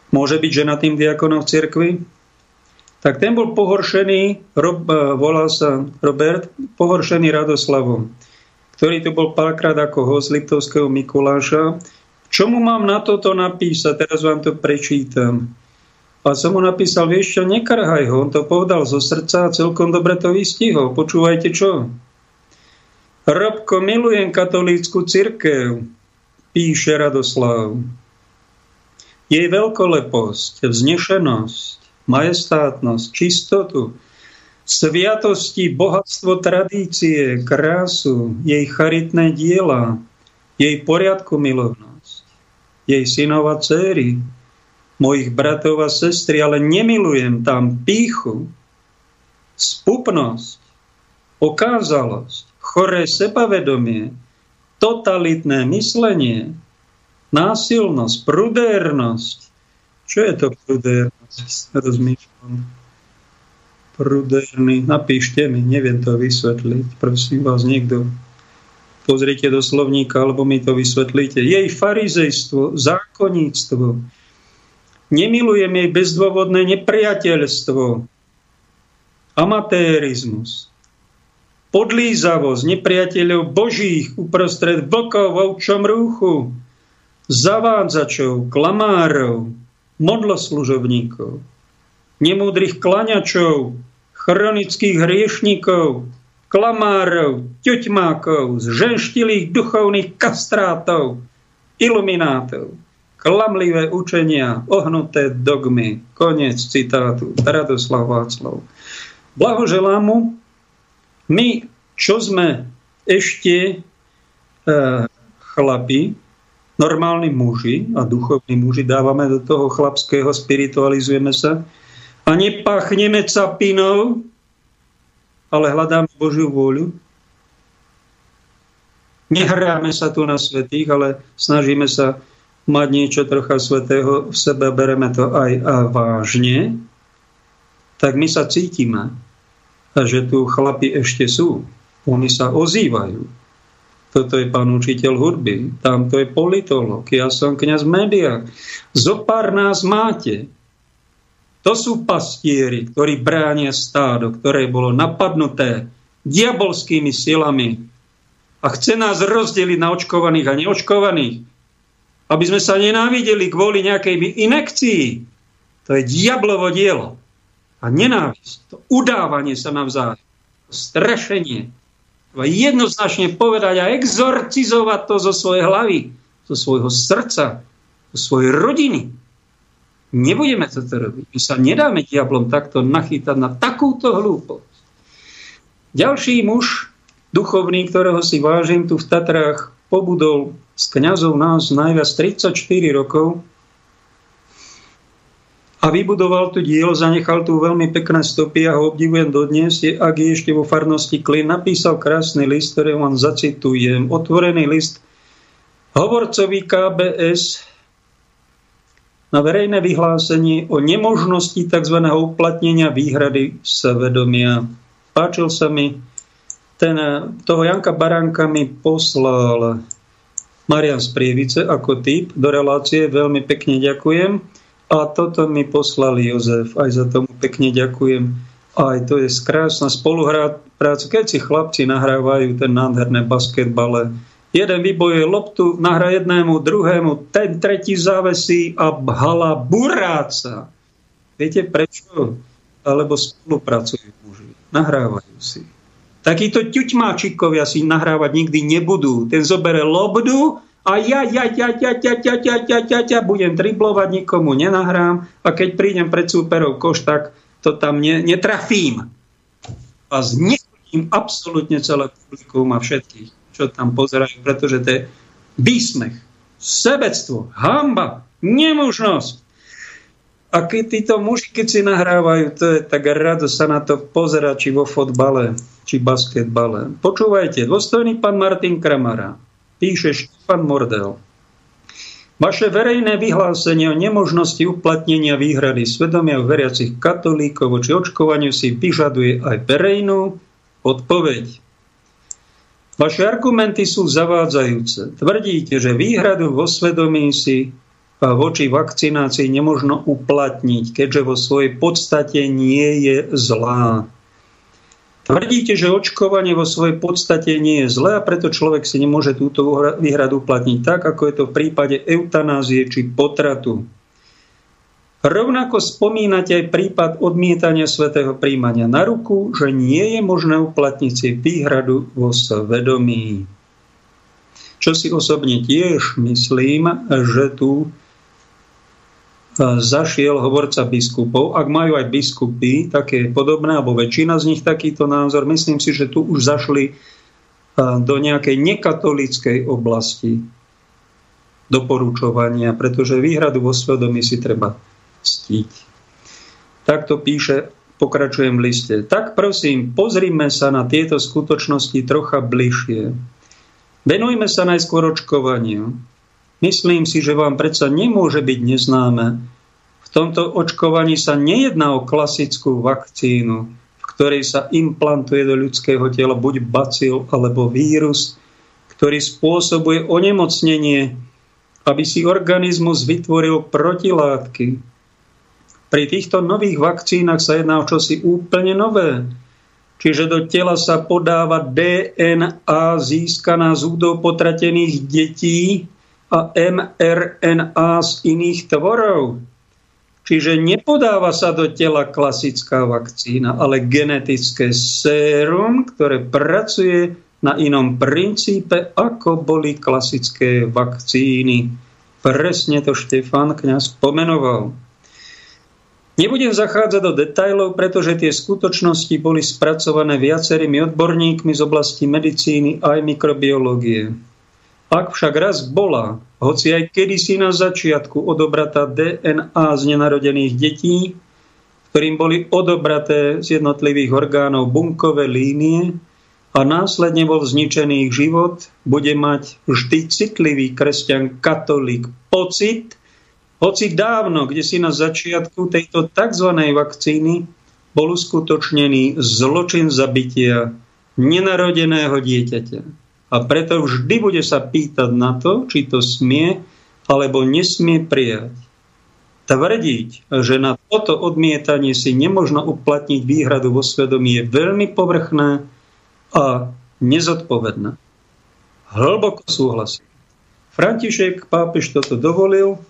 Môže byť žena tým diakonom v cirkvi? tak ten bol pohoršený, Rob, e, volal sa Robert, pohoršený Radoslavom, ktorý tu bol párkrát ako host Liptovského Mikuláša. Čo mu mám na toto napísať? Teraz vám to prečítam. A som mu napísal, vieš čo, nekarhaj ho. On to povedal zo srdca a celkom dobre to vystihol. Počúvajte čo. Robko, milujem katolícku cirkev, píše Radoslav. Jej veľkoleposť, vznešenosť, majestátnosť, čistotu, sviatosti, bohatstvo tradície, krásu, jej charitné diela, jej poriadku milovnosť, jej synov a céry, mojich bratov a sestry, ale nemilujem tam píchu, spupnosť, okázalosť, choré sebavedomie, totalitné myslenie, násilnosť, prudérnosť. Čo je to prudérnosť? rozmýšľam. Prudérny, napíšte mi, neviem to vysvetliť. Prosím vás, niekto pozrite do slovníka, alebo mi to vysvetlíte. Jej farizejstvo, zákonníctvo. Nemilujem jej bezdôvodné nepriateľstvo. Amatérizmus. Podlízavosť nepriateľov božích uprostred vlkov v ovčom rúchu. Zavádzačov, klamárov, modloslužovníkov, nemúdrych klaňačov, chronických hriešnikov, klamárov, ťuťmákov, zženštilých duchovných kastrátov, iluminátov, klamlivé učenia, ohnuté dogmy. Konec citátu. Radoslav Václav. Blahoželám mu. My, čo sme ešte e, chlapi, normálni muži a duchovní muži dávame do toho chlapského, spiritualizujeme sa a nepáchneme capinou, ale hľadáme Božiu vôľu. Nehráme sa tu na svetých, ale snažíme sa mať niečo trocha svetého v sebe, bereme to aj a vážne, tak my sa cítime, že tu chlapi ešte sú. Oni sa ozývajú toto je pán učiteľ hudby, tamto je politolog, ja som kniaz v médiách. Zopár nás máte. To sú pastieri, ktorí bránia stádo, ktoré bolo napadnuté diabolskými silami a chce nás rozdeliť na očkovaných a neočkovaných, aby sme sa nenávideli kvôli nejakej inekcii. To je diablovo dielo. A nenávisť, to udávanie sa navzájom, strašenie, jednoznačne povedať a exorcizovať to zo svojej hlavy, zo svojho srdca, zo svojej rodiny. Nebudeme toto robiť. My sa nedáme diablom takto nachytať na takúto hlúposť. Ďalší muž, duchovný, ktorého si vážim tu v Tatrách, pobudol s kňazov nás najviac 34 rokov, a vybudoval tu dielo, zanechal tu veľmi pekné stopy a ho obdivujem dodnes, je, ak je ešte vo farnosti Klin, napísal krásny list, ktorý vám zacitujem. Otvorený list hovorcovi KBS na verejné vyhlásenie o nemožnosti tzv. uplatnenia výhrady svedomia. Páčil sa mi ten, toho Janka Baránka mi poslal Marian Sprievice ako typ do relácie. Veľmi pekne ďakujem. A toto mi poslal Jozef. Aj za tomu pekne ďakujem. Aj to je krásna spolupráca. Keď si chlapci nahrávajú ten nádherné basketbale, jeden vybojuje loptu, nahrá jednému, druhému, ten tretí závesí a bhala buráca. Viete prečo? Alebo spolupracujú muži. Nahrávajú si. Takíto ťuťmáčikovia si nahrávať nikdy nebudú. Ten zobere lobdu a ja, ja, ja, ja, ja, ja, ja, ja, ja, ja budem driblovať, nikomu nenahrám a keď prídem pred súperov koš, tak to tam ne, netrafím. A znechutím absolútne celé publikum a všetkých, čo tam pozerajú, pretože to je výsmech, sebectvo, hamba, nemožnosť. A keď títo muži, keď si nahrávajú, to je tak rado sa na to pozerať, či vo fotbale, či basketbale. Počúvajte, dôstojný pán Martin Kramara, píše Štefan Mordel. Vaše verejné vyhlásenie o nemožnosti uplatnenia výhrady svedomia veriacich katolíkov voči očkovaniu si vyžaduje aj verejnú odpoveď. Vaše argumenty sú zavádzajúce. Tvrdíte, že výhradu vo svedomí si voči vakcinácii nemožno uplatniť, keďže vo svojej podstate nie je zlá. Tvrdíte, že očkovanie vo svojej podstate nie je zlé a preto človek si nemôže túto výhradu uplatniť tak, ako je to v prípade eutanázie či potratu. Rovnako spomínate aj prípad odmietania svetého príjmania na ruku, že nie je možné uplatniť si výhradu vo svedomí. Čo si osobne tiež myslím, že tu zašiel hovorca biskupov. Ak majú aj biskupy také podobné, alebo väčšina z nich takýto názor, myslím si, že tu už zašli do nejakej nekatolíckej oblasti doporučovania, pretože výhradu vo svedomí si treba ctiť. Takto píše, pokračujem v liste. Tak prosím, pozrime sa na tieto skutočnosti trocha bližšie. Venujme sa najskôr očkovaniu. Myslím si, že vám predsa nemôže byť neznáme. V tomto očkovaní sa nejedná o klasickú vakcínu, v ktorej sa implantuje do ľudského tela buď bacil alebo vírus, ktorý spôsobuje onemocnenie, aby si organizmus vytvoril protilátky. Pri týchto nových vakcínach sa jedná o čosi úplne nové. Čiže do tela sa podáva DNA získaná z údov potratených detí, a mRNA z iných tvorov. Čiže nepodáva sa do tela klasická vakcína, ale genetické sérum, ktoré pracuje na inom princípe, ako boli klasické vakcíny. Presne to Štefan kňaz pomenoval. Nebudem zachádzať do detajlov, pretože tie skutočnosti boli spracované viacerými odborníkmi z oblasti medicíny aj mikrobiológie. Ak však raz bola, hoci aj kedysi na začiatku odobratá DNA z nenarodených detí, ktorým boli odobraté z jednotlivých orgánov bunkové línie a následne bol zničený ich život, bude mať vždy citlivý kresťan katolík pocit, hoci dávno, kde si na začiatku tejto tzv. vakcíny bol uskutočnený zločin zabitia nenarodeného dieťaťa a preto vždy bude sa pýtať na to, či to smie alebo nesmie prijať. Tvrdiť, že na toto odmietanie si nemožno uplatniť výhradu vo svedomí je veľmi povrchné a nezodpovedné. Hlboko súhlasím. František pápež toto dovolil,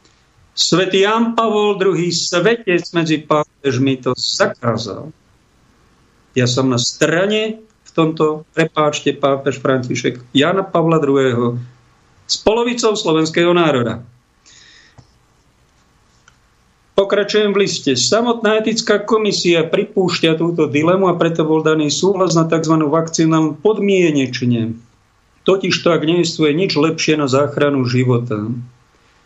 Svetý Jan Pavol II, svetec medzi pápežmi, to zakázal. Ja som na strane tomto, prepáčte, pápež František Jana Pavla II. s polovicou slovenského národa. Pokračujem v liste. Samotná etická komisia pripúšťa túto dilemu a preto bol daný súhlas na tzv. vakcínálnu podmienečne. Totiž to, ak nejestvuje nič lepšie na záchranu života.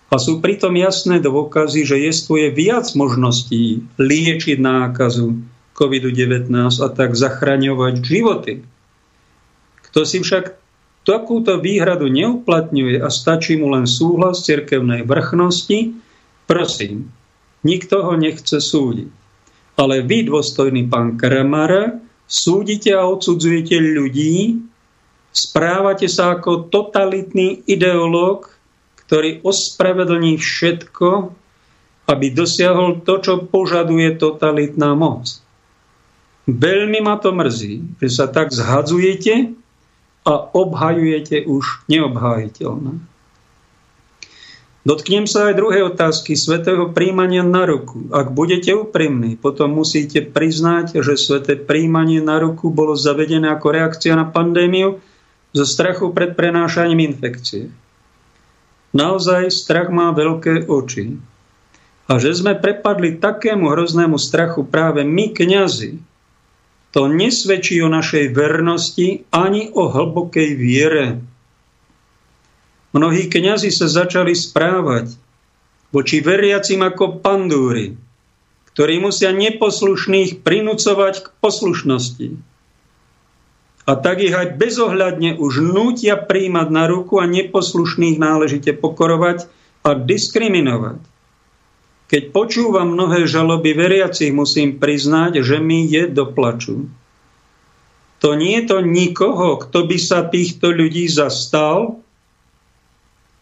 A sú pritom jasné dôkazy, že jestvuje viac možností liečiť nákazu, COVID-19 a tak zachraňovať životy. Kto si však takúto výhradu neuplatňuje a stačí mu len súhlas cirkevnej vrchnosti, prosím, nikto ho nechce súdiť. Ale vy, dôstojný pán Kramara, súdite a odsudzujete ľudí, správate sa ako totalitný ideológ, ktorý ospravedlní všetko, aby dosiahol to, čo požaduje totalitná moc. Veľmi ma to mrzí, že sa tak zhadzujete a obhajujete už neobhájiteľné. Dotknem sa aj druhej otázky svetého príjmania na ruku. Ak budete úprimní, potom musíte priznať, že sveté príjmanie na ruku bolo zavedené ako reakcia na pandémiu zo strachu pred prenášaním infekcie. Naozaj strach má veľké oči. A že sme prepadli takému hroznému strachu práve my, kňazi, to nesvedčí o našej vernosti ani o hlbokej viere. Mnohí kňazi sa začali správať voči veriacim ako pandúry, ktorí musia neposlušných prinúcovať k poslušnosti. A tak ich aj bezohľadne už nútia príjmať na ruku a neposlušných náležite pokorovať a diskriminovať. Keď počúvam mnohé žaloby veriacich, musím priznať, že mi je doplaču. To nie je to nikoho, kto by sa týchto ľudí zastal.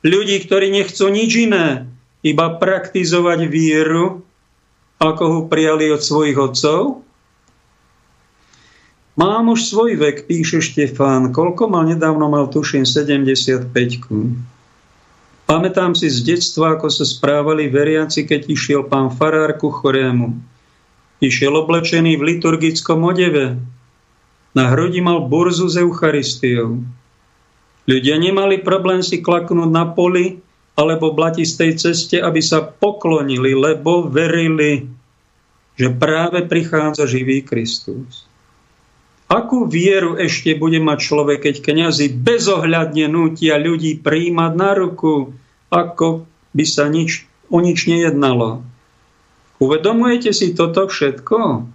Ľudí, ktorí nechcú nič iné, iba praktizovať vieru, ako ho prijali od svojich otcov? Mám už svoj vek, píše Štefán. Koľko mal nedávno, mal tuším 75 Pamätám si z detstva, ako sa správali veriaci, keď išiel pán farár ku chorému. Išiel oblečený v liturgickom odeve. Na hrudi mal burzu s Eucharistiou. Ľudia nemali problém si klaknúť na poli alebo blatistej ceste, aby sa poklonili, lebo verili, že práve prichádza živý Kristus. Akú vieru ešte bude mať človek, keď kňazi bezohľadne nútia ľudí príjmať na ruku, ako by sa nič, o nič nejednalo? Uvedomujete si toto všetko?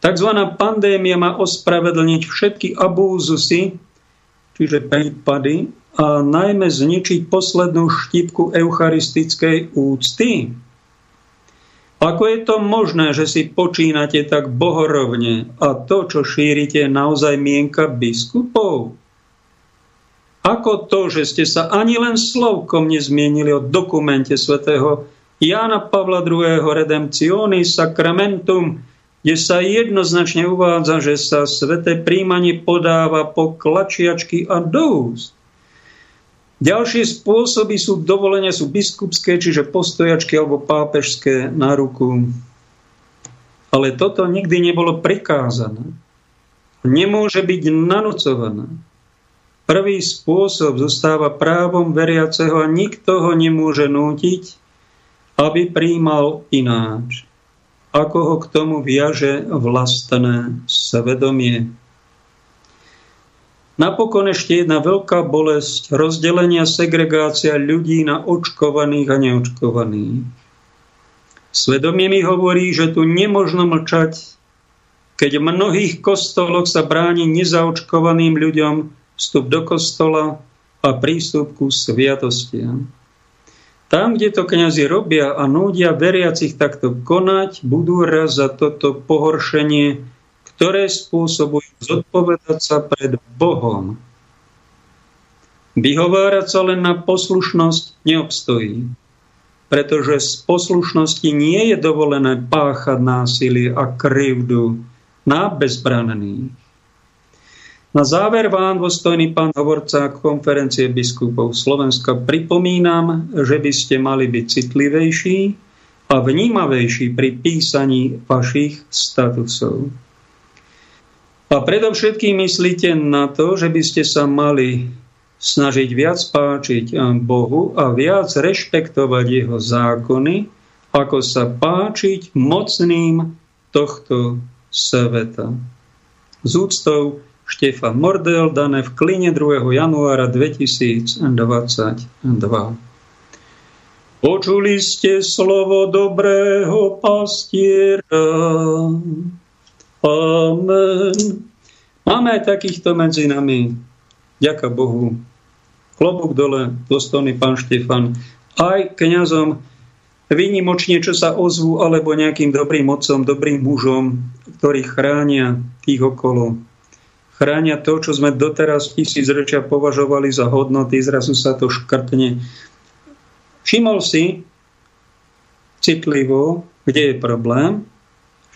Takzvaná pandémia má ospravedlniť všetky abúzusy, čiže prípady, a najmä zničiť poslednú štipku eucharistickej úcty, ako je to možné, že si počínate tak bohorovne a to, čo šírite, je naozaj mienka biskupov? Ako to, že ste sa ani len slovkom nezmienili o dokumente svätého Jána Pavla II. Redemptioni Sacramentum, kde sa jednoznačne uvádza, že sa sveté príjmanie podáva po klačiačky a do úst. Ďalšie spôsoby sú dovolenia sú biskupské, čiže postojačky alebo pápežské na ruku. Ale toto nikdy nebolo prikázané. Nemôže byť nanocované. Prvý spôsob zostáva právom veriaceho a nikto ho nemôže nútiť, aby príjmal ináč. Ako ho k tomu viaže vlastné svedomie. Napokon ešte jedna veľká bolesť, rozdelenia, segregácia ľudí na očkovaných a neočkovaných. Svedomie mi hovorí, že tu nemožno mlčať, keď v mnohých kostoloch sa bráni nezaočkovaným ľuďom vstup do kostola a prístup ku sviatostiam. Tam, kde to kňazi robia a núdia veriacich takto konať, budú raz za toto pohoršenie ktoré spôsobujú zodpovedať sa pred Bohom. Vyhovárať sa len na poslušnosť neobstojí, pretože z poslušnosti nie je dovolené páchať násilie a krivdu na bezbranených. Na záver vám, dôstojný pán hovorca konferencie biskupov Slovenska, pripomínam, že by ste mali byť citlivejší a vnímavejší pri písaní vašich statusov. A predovšetkým myslíte na to, že by ste sa mali snažiť viac páčiť Bohu a viac rešpektovať jeho zákony, ako sa páčiť mocným tohto sveta. Z úctou Štefan Mordel, dané v Kline 2. januára 2022. Počuli ste slovo dobrého pastiera. Amen. Máme aj takýchto medzi nami. Ďaká Bohu. Klobúk dole, dostojný pán Štefan. Aj kňazom výnimočne, čo sa ozvú, alebo nejakým dobrým otcom, dobrým mužom, ktorí chránia tých okolo. Chránia to, čo sme doteraz tisíc rečia považovali za hodnoty, zrazu sa to škrtne. Všimol si citlivo, kde je problém,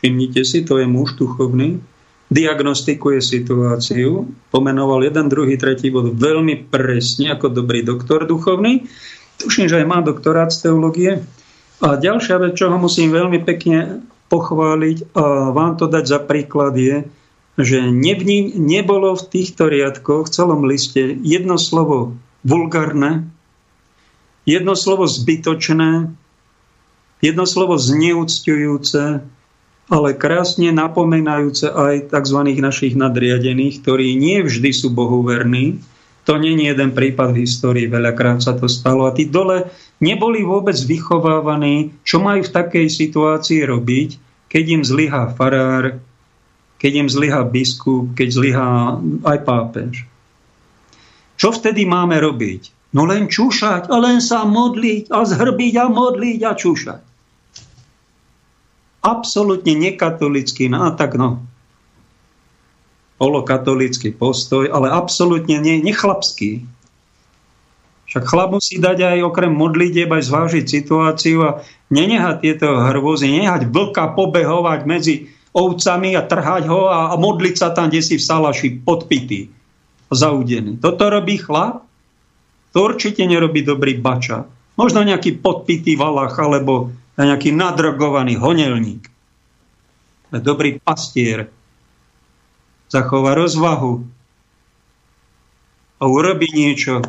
Všimnite si, to je muž duchovný, diagnostikuje situáciu, pomenoval jeden, druhý, tretí bod veľmi presne ako dobrý doktor duchovný. Tuším, že aj má doktorát z teológie. A ďalšia vec, čo ho musím veľmi pekne pochváliť a vám to dať za príklad je, že nevní, nebolo v týchto riadkoch, v celom liste, jedno slovo vulgárne, jedno slovo zbytočné, jedno slovo zneúcťujúce, ale krásne napomenajúce aj tzv. našich nadriadených, ktorí nie vždy sú Bohu verní. To nie je jeden prípad v histórii, veľakrát sa to stalo. A tí dole neboli vôbec vychovávaní, čo majú v takej situácii robiť, keď im zlyhá farár, keď im zlyhá biskup, keď zlyhá aj pápež. Čo vtedy máme robiť? No len čúšať a len sa modliť a zhrbiť a modliť a čúšať absolútne nekatolický, no tak no, polokatolický postoj, ale absolútne ne, nechlapský. Však chlap musí dať aj okrem modlitieb aj zvážiť situáciu a nenehať tieto hrôzy, nenehať vlka pobehovať medzi ovcami a trhať ho a, a modliť sa tam, kde si v salaši podpitý, zaudený. Toto robí chlap? To určite nerobí dobrý bača. Možno nejaký podpitý valach alebo nejaký nadrogovaný honelník. Dobrý pastier zachová rozvahu a urobí niečo,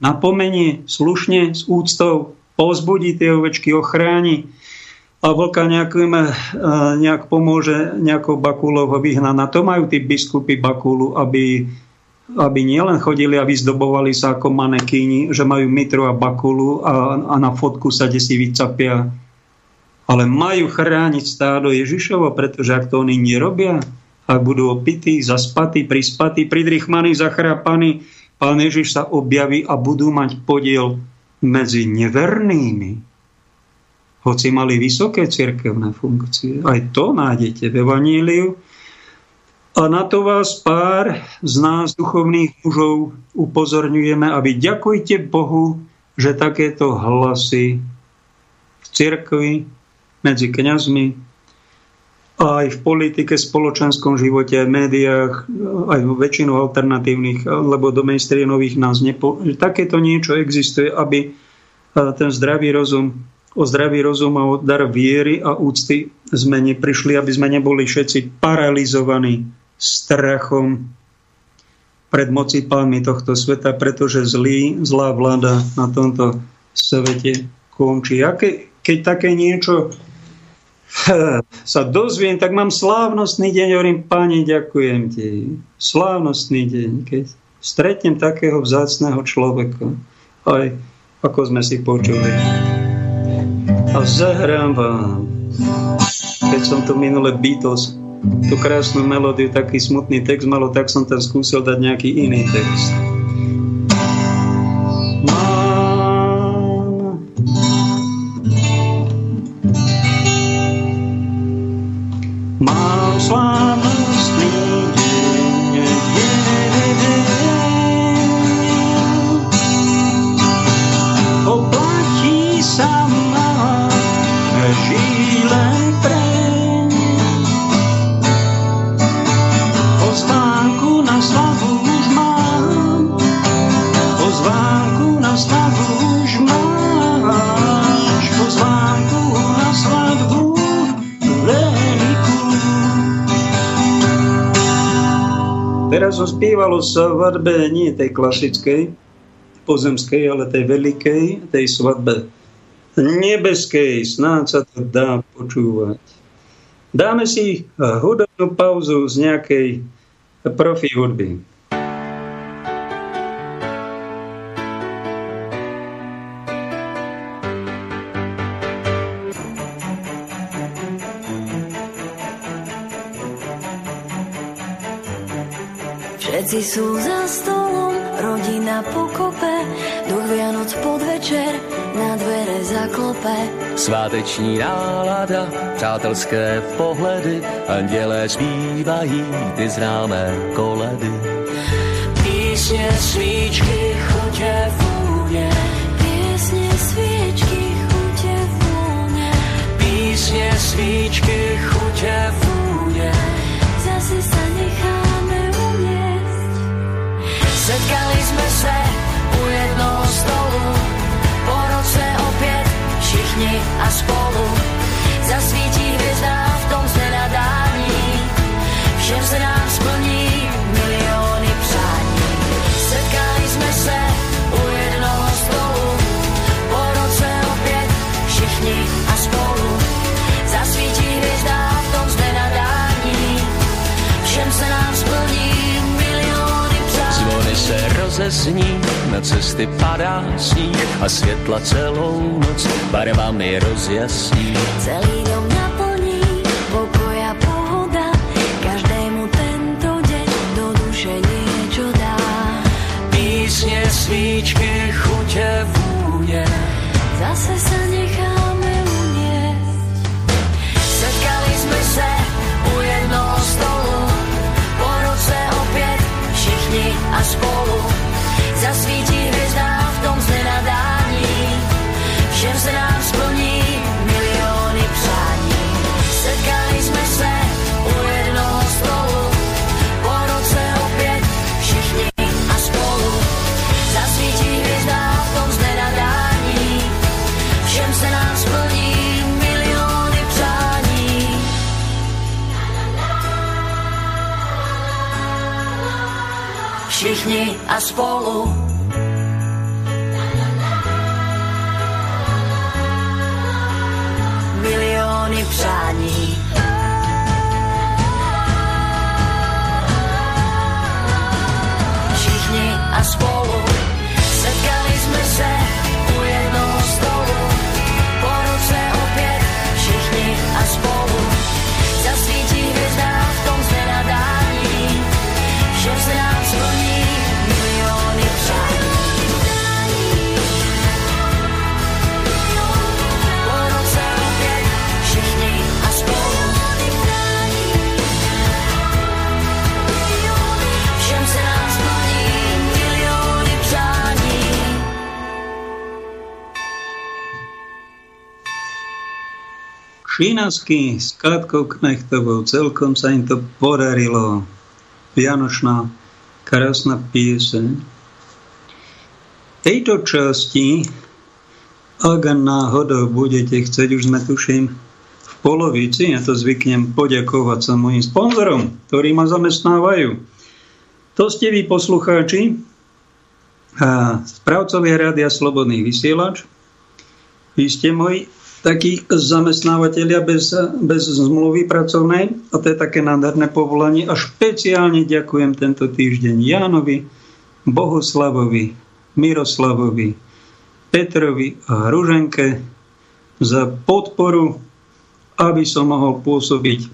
napomenie slušne, s úctou, povzbudí tie ovečky, ochráni a vlka nejakým, e, nejak pomôže nejakou bakulou ho vyhna. Na to majú tí biskupy bakulu, aby, aby nielen chodili a vyzdobovali sa ako manekíni, že majú mitru a bakulu a, a na fotku sa desi vycapia. Ale majú chrániť stádo Ježišovo, pretože ak to oni nerobia, ak budú opití, zaspatí, prispatí, pridrychmaní, zachrápaní, pán Ježiš sa objaví a budú mať podiel medzi nevernými hoci mali vysoké cirkevné funkcie. Aj to nájdete v Evaníliu. A na to vás pár z nás, duchovných mužov, upozorňujeme, aby ďakujte Bohu, že takéto hlasy v cirkvi, medzi kňazmi, aj v politike, spoločenskom živote, v médiách, aj v väčšinu alternatívnych, lebo do mainstreamových nás nepo... Takéto niečo existuje, aby ten zdravý rozum o zdravý rozum a o dar viery a úcty sme neprišli, aby sme neboli všetci paralizovaní strachom pred moci pánmi tohto sveta, pretože zlý, zlá vláda na tomto svete končí. A ke, keď také niečo sa dozviem, tak mám slávnostný deň, hovorím, páni, ďakujem ti. Slávnostný deň, keď stretnem takého vzácného človeka. Aj ako sme si počuli a zahrám vám. Keď som tu minule Beatles, tú krásnu melódiu, taký smutný text malo, tak som tam skúsil dať nejaký iný text. Teraz som spieval o svadbe nie tej klasickej, pozemskej, ale tej veľkej, tej svadbe nebeskej. Snáď sa to dá počúvať. Dáme si hudobnú pauzu z nejakej profi hudby. Všetci sú za stolom, rodina pokope, duch Vianoc podvečer na dvere zaklope. Sváteční nálada, přátelské pohledy, andělé zpívají ty známé koledy. Písně, svíčky, chutě, vůně, piesne, sviečky, chute, vône. Písne, svíčky, chute, vône. Setkali sme se u jednoho stolu, po roce opäť všichni a spolu. Zasvítí hviezda v tom sme nadání, všem se nám splní milióny přání. Setkali sme se se rozezní, na cesty padá sníh a světla celou noc barvami rozjasní. Celý dom naplní pokoj a pohoda, každému tento deň do duše niečo dá. Písne, svíčky, chute, vúne, zase sa necháme a spolu zasvítí hvězda v tom znenadání, všem se nám splní. Všichni a spolu. Miliony přání. Všichni a spolu. Šínavský s Katkou Knechtovou, celkom sa im to podarilo. Vianočná krásna pieseň. V tejto časti, ak náhodou budete chcieť, už sme tuším v polovici, ja to zvyknem poďakovať sa mojim sponzorom, ktorí ma zamestnávajú. To ste vy poslucháči, a správcovia Rádia Slobodný vysielač. Vy ste moji takí zamestnávateľia bez, bez zmluvy pracovnej a to je také nádherné povolanie. A špeciálne ďakujem tento týždeň Jánovi, Bohuslavovi, Miroslavovi, Petrovi a Ruženke za podporu, aby som mohol pôsobiť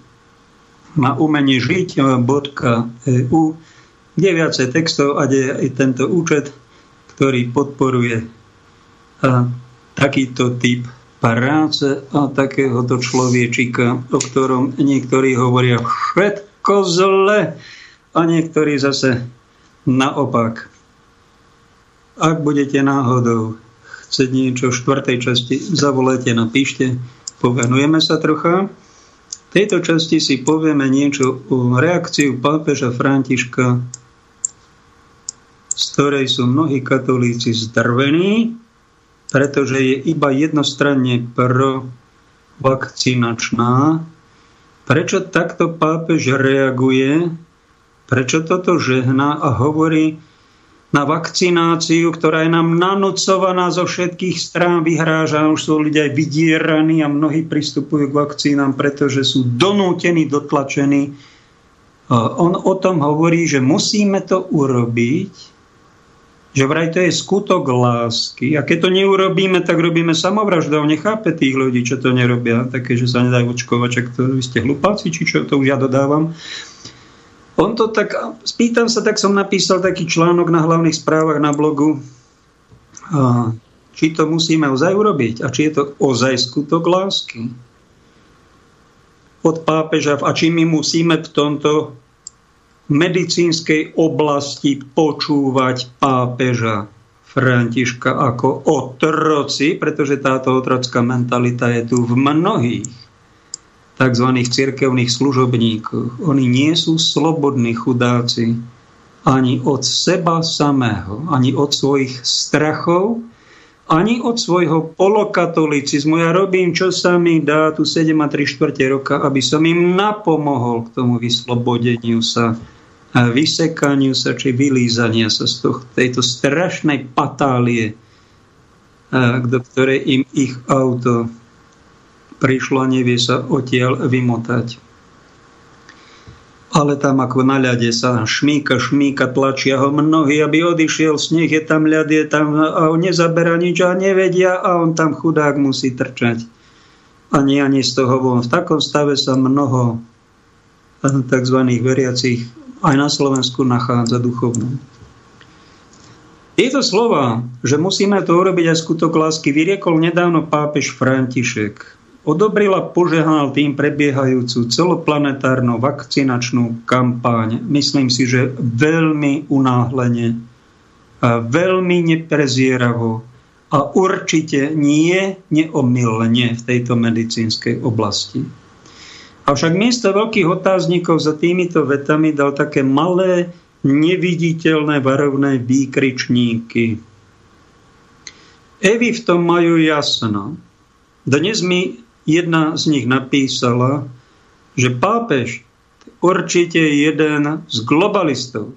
na umení žiť.eu, kde viacej textov a kde je tento účet, ktorý podporuje takýto typ práce a takéhoto človečika, o ktorom niektorí hovoria všetko zle a niektorí zase naopak. Ak budete náhodou chcieť niečo v štvrtej časti, zavolajte, napíšte, povenujeme sa trocha. V tejto časti si povieme niečo o reakciu pápeža Františka, z ktorej sú mnohí katolíci zdrvení, pretože je iba jednostranne pro vakcinačná. Prečo takto pápež reaguje? Prečo toto žehná a hovorí na vakcináciu, ktorá je nám nanocovaná zo všetkých strán, vyhráža, už sú ľudia vydieraní a mnohí pristupujú k vakcínám, pretože sú donútení, dotlačení. On o tom hovorí, že musíme to urobiť, že vraj to je skutok lásky a keď to neurobíme, tak robíme samovraždu. On nechápe tých ľudí, čo to nerobia, také, že sa nedajú očkovať, čo to vy ste hlupáci, či čo, to už ja dodávam. On to tak, spýtam sa, tak som napísal taký článok na hlavných správach na blogu, či to musíme ozaj urobiť a či je to ozaj skutok lásky od pápeža a či my musíme v tomto medicínskej oblasti počúvať pápeža Františka ako otroci, pretože táto otrocká mentalita je tu v mnohých tzv. cirkevných služobníkoch. Oni nie sú slobodní chudáci ani od seba samého, ani od svojich strachov, ani od svojho polokatolicizmu. Ja robím, čo sa mi dá tu 7 a 3 čtvrte roka, aby som im napomohol k tomu vyslobodeniu sa vysekaniu sa či vylízania sa z toho, tejto strašnej patálie, do ktorej im ich auto prišlo a nevie sa odtiaľ vymotať. Ale tam ako na ľade sa šmíka, šmíka, tlačia ho mnohí, aby odišiel, sneh je tam, ľad je tam a on nezabera nič a nevedia a on tam chudák musí trčať. Ani ani z toho von. V takom stave sa mnoho tzv. veriacich aj na Slovensku nachádza duchovnú. Tieto slova, že musíme to urobiť aj skutok lásky, vyriekol nedávno pápež František. Odobril a požehnal tým prebiehajúcu celoplanetárnu vakcinačnú kampáň. Myslím si, že veľmi unáhlene, veľmi neprezieravo a určite nie neomylne v tejto medicínskej oblasti. Avšak miesto veľkých otáznikov za týmito vetami dal také malé, neviditeľné varovné výkričníky. Evi v tom majú jasno. Dnes mi jedna z nich napísala, že pápež určite je jeden z globalistov.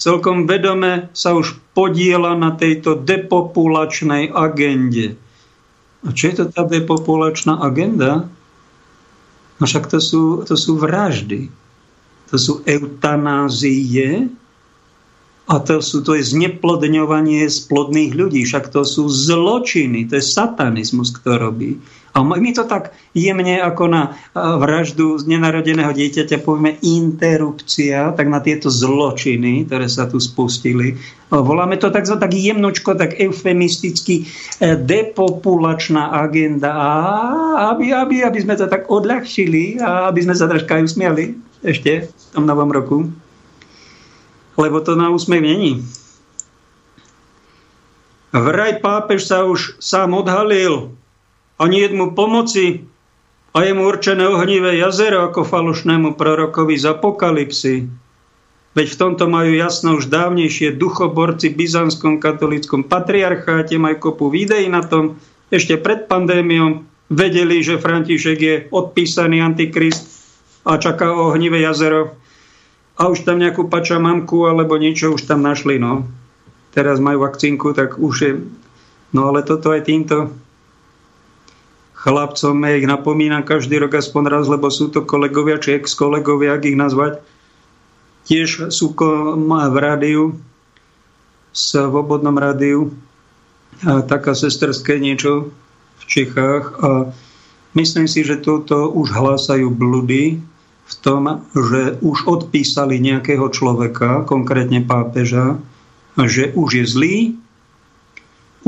celkom vedome sa už podiela na tejto depopulačnej agende. A čo je to tá depopulačná agenda? No však to sú, to sú vraždy. To sú eutanázie, a to, sú, to je zneplodňovanie z plodných ľudí. Však to sú zločiny, to je satanizmus, kto robí. A my to tak jemne ako na vraždu z nenarodeného dieťaťa povieme interrupcia, tak na tieto zločiny, ktoré sa tu spustili. Voláme to tak, tak jemnočko, tak eufemisticky e, depopulačná agenda, a aby, aby, aby sme to tak odľahčili a aby sme sa troška aj usmiali ešte v tom novom roku lebo to na úsmev není. Vraj pápež sa už sám odhalil, ani jedmu pomoci a je mu určené ohnivé jazero ako falošnému prorokovi z apokalipsy. Veď v tomto majú jasno už dávnejšie duchoborci v byzantskom katolickom patriarcháte, majú kopu videí na tom, ešte pred pandémiou vedeli, že František je odpísaný antikrist a čaká ohnivé jazero a už tam nejakú pačamamku alebo niečo už tam našli, no. Teraz majú vakcínku, tak už je... No ale toto aj týmto chlapcom ja ich napomínam každý rok aspoň raz, lebo sú to kolegovia, či ex-kolegovia, ak ich nazvať. Tiež sú v rádiu, v Svobodnom rádiu, taká sesterské niečo v Čechách a myslím si, že toto už hlásajú bludy, v tom, že už odpísali nejakého človeka, konkrétne pápeža, že už je zlý,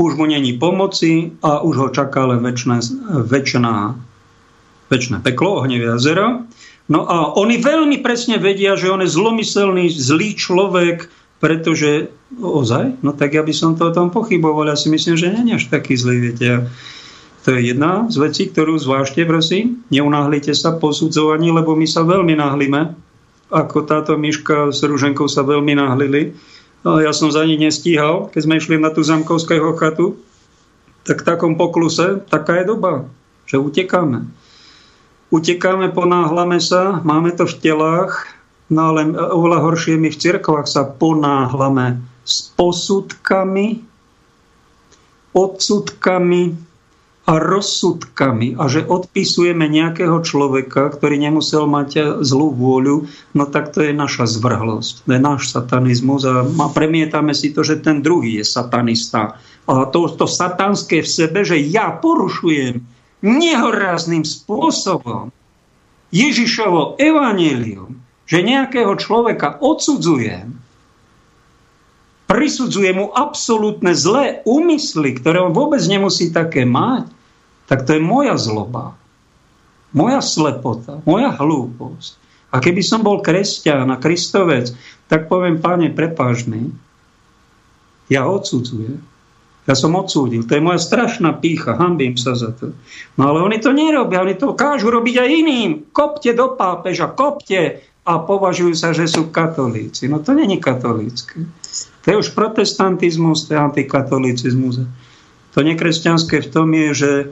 už mu není pomoci a už ho čaká len väčšie, väčšiná, väčšie peklo, ohnevé jazero. No a oni veľmi presne vedia, že on je zlomyselný, zlý človek, pretože ozaj, no tak ja by som to o tom pochyboval. Ja si myslím, že nie je až taký zlý, viete. To je jedna z vecí, ktorú zvážte, prosím. Neunáhlite sa posudzovaní, lebo my sa veľmi nahlíme. Ako táto myška s Ruženkou sa veľmi nahlili. Ja som za ní nestíhal, keď sme išli na tú zamkovského chatu. Tak v takom pokluse, taká je doba, že utekáme. Utekáme, ponáhlame sa, máme to v telách, no ale oveľa horšie my v cirkvách sa ponáhlame s posudkami, odsudkami, a rozsudkami a že odpisujeme nejakého človeka, ktorý nemusel mať zlú vôľu, no tak to je naša zvrhlosť, to je náš satanizmus a premietame si to, že ten druhý je satanista. A to, to satanské v sebe, že ja porušujem nehorázným spôsobom Ježišovo evanílium, že nejakého človeka odsudzujem, prisudzuje mu absolútne zlé úmysly, ktoré on vôbec nemusí také mať, tak to je moja zloba, moja slepota, moja hlúposť. A keby som bol kresťan a kristovec, tak poviem, páne, prepáž ja odsudzujem. Ja som odsúdil. To je moja strašná pícha. Hambím sa za to. No ale oni to nerobia. Oni to kážu robiť aj iným. Kopte do pápeža, kopte. A považujú sa, že sú katolíci. No to není katolícké. To je už protestantizmus, to je antikatolicizmus. To nekresťanské v tom je, že e,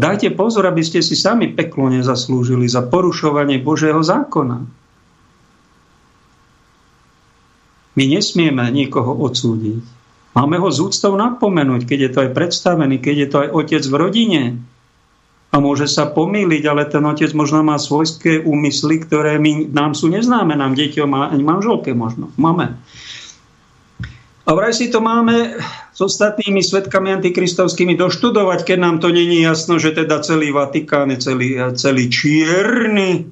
dajte pozor, aby ste si sami peklo nezaslúžili za porušovanie Božieho zákona. My nesmieme nikoho odsúdiť. Máme ho z úctou napomenúť, keď je to aj predstavený, keď je to aj otec v rodine. A môže sa pomýliť, ale ten otec možno má svojské úmysly, ktoré my, nám sú neznáme, nám deťom a ani manželke možno. Máme. A vraj si to máme s ostatnými svetkami antikristovskými doštudovať, keď nám to není jasno, že teda celý Vatikán je celý, celý čierny.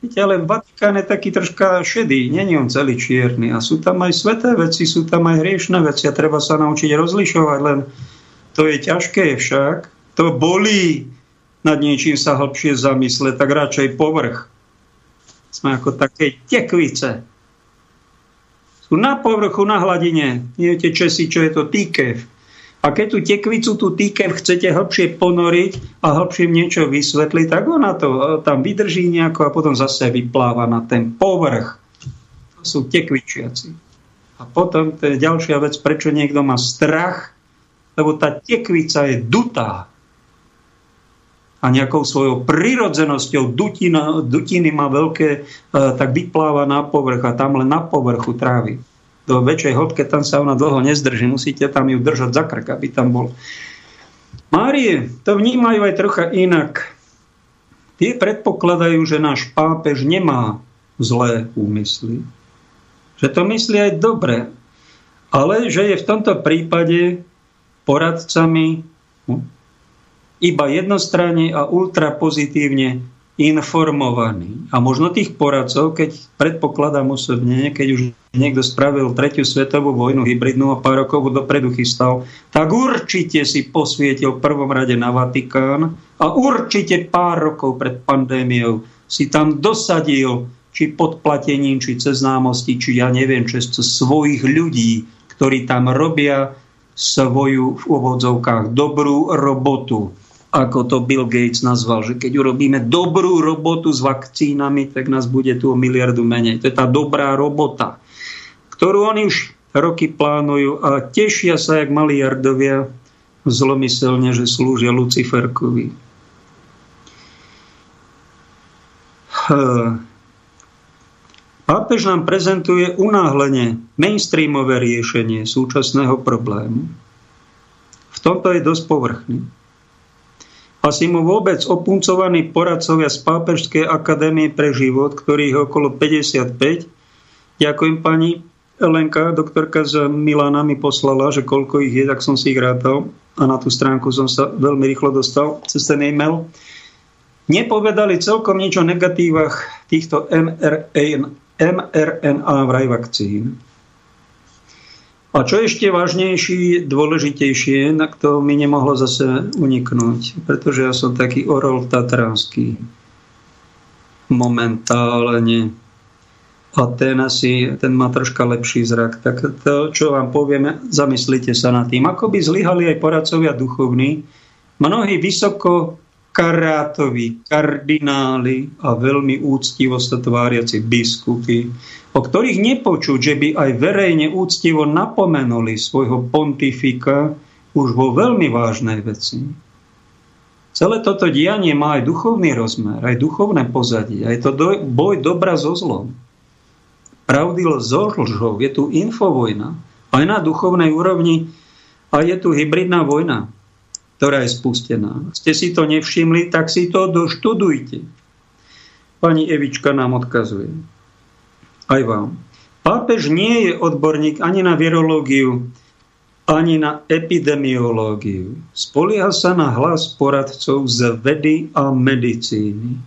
Viete, ale Vatikán je taký troška šedý, není on celý čierny. A sú tam aj sveté veci, sú tam aj hriešne veci a treba sa naučiť rozlišovať, len to je ťažké však. To bolí nad niečím sa hlbšie zamysleť, tak radšej povrch. Sme ako také tekvice sú na povrchu, na hladine. Viete Česi, čo je to týkev. A keď tú tekvicu, tú týkev chcete hĺbšie ponoriť a hĺbšie niečo vysvetliť, tak ona to e, tam vydrží nejako a potom zase vypláva na ten povrch. To sú tekvičiaci. A potom to je ďalšia vec, prečo niekto má strach, lebo tá tekvica je dutá a nejakou svojou prirodzenosťou dutina, dutiny má veľké, e, tak vypláva na povrch a tam len na povrchu trávy. Do väčšej hĺbke, tam sa ona dlho nezdrží, musíte tam ju držať za krk, aby tam bol. Márie to vnímajú aj trocha inak. Tie predpokladajú, že náš pápež nemá zlé úmysly. Že to myslí aj dobre. Ale že je v tomto prípade poradcami no, iba jednostranne a ultrapozitívne informovaní. A možno tých poradcov, keď predpokladám osobne, keď už niekto spravil tretiu svetovú vojnu hybridnú a pár rokov dopredu chystal, tak určite si posvietil v prvom rade na Vatikán a určite pár rokov pred pandémiou si tam dosadil či podplatením, či cez známosti, či ja neviem, cez svojich ľudí, ktorí tam robia svoju v úvodzovkách dobrú robotu ako to Bill Gates nazval, že keď urobíme dobrú robotu s vakcínami, tak nás bude tu o miliardu menej. To je tá dobrá robota, ktorú oni už roky plánujú a tešia sa, jak mali jardovia, zlomyselne, že slúžia Luciferkovi. Pápež nám prezentuje unáhlenie mainstreamové riešenie súčasného problému. V tomto je dosť povrchný asi mu vôbec opuncovaní poradcovia z Pápežskej akadémie pre život, ktorých okolo 55. Ďakujem pani Lenka, doktorka z Milána mi poslala, že koľko ich je, tak som si ich rátal a na tú stránku som sa veľmi rýchlo dostal cez ten e-mail. Nepovedali celkom nič o negatívach týchto mRNA, mRNA vraj vakcín. A čo ešte vážnejší, dôležitejšie, na to mi nemohlo zase uniknúť, pretože ja som taký orol tatranský momentálne. A ten asi, ten má troška lepší zrak. Tak to, čo vám povieme, zamyslite sa nad tým. Ako by zlyhali aj poradcovia duchovní, mnohí vysoko karátoví kardináli a veľmi úctivo sa tváriaci biskupy, o ktorých nepočuť, že by aj verejne úctivo napomenuli svojho pontifika už vo veľmi vážnej veci. Celé toto dianie má aj duchovný rozmer, aj duchovné pozadie. Aj to do, boj dobra so zlom. Pravdy so lžou. Je tu infovojna. Aj na duchovnej úrovni. A je tu hybridná vojna, ktorá je spustená. Ste si to nevšimli, tak si to doštudujte. Pani Evička nám odkazuje aj vám. Pápež nie je odborník ani na virológiu, ani na epidemiológiu. Spolieha sa na hlas poradcov z vedy a medicíny.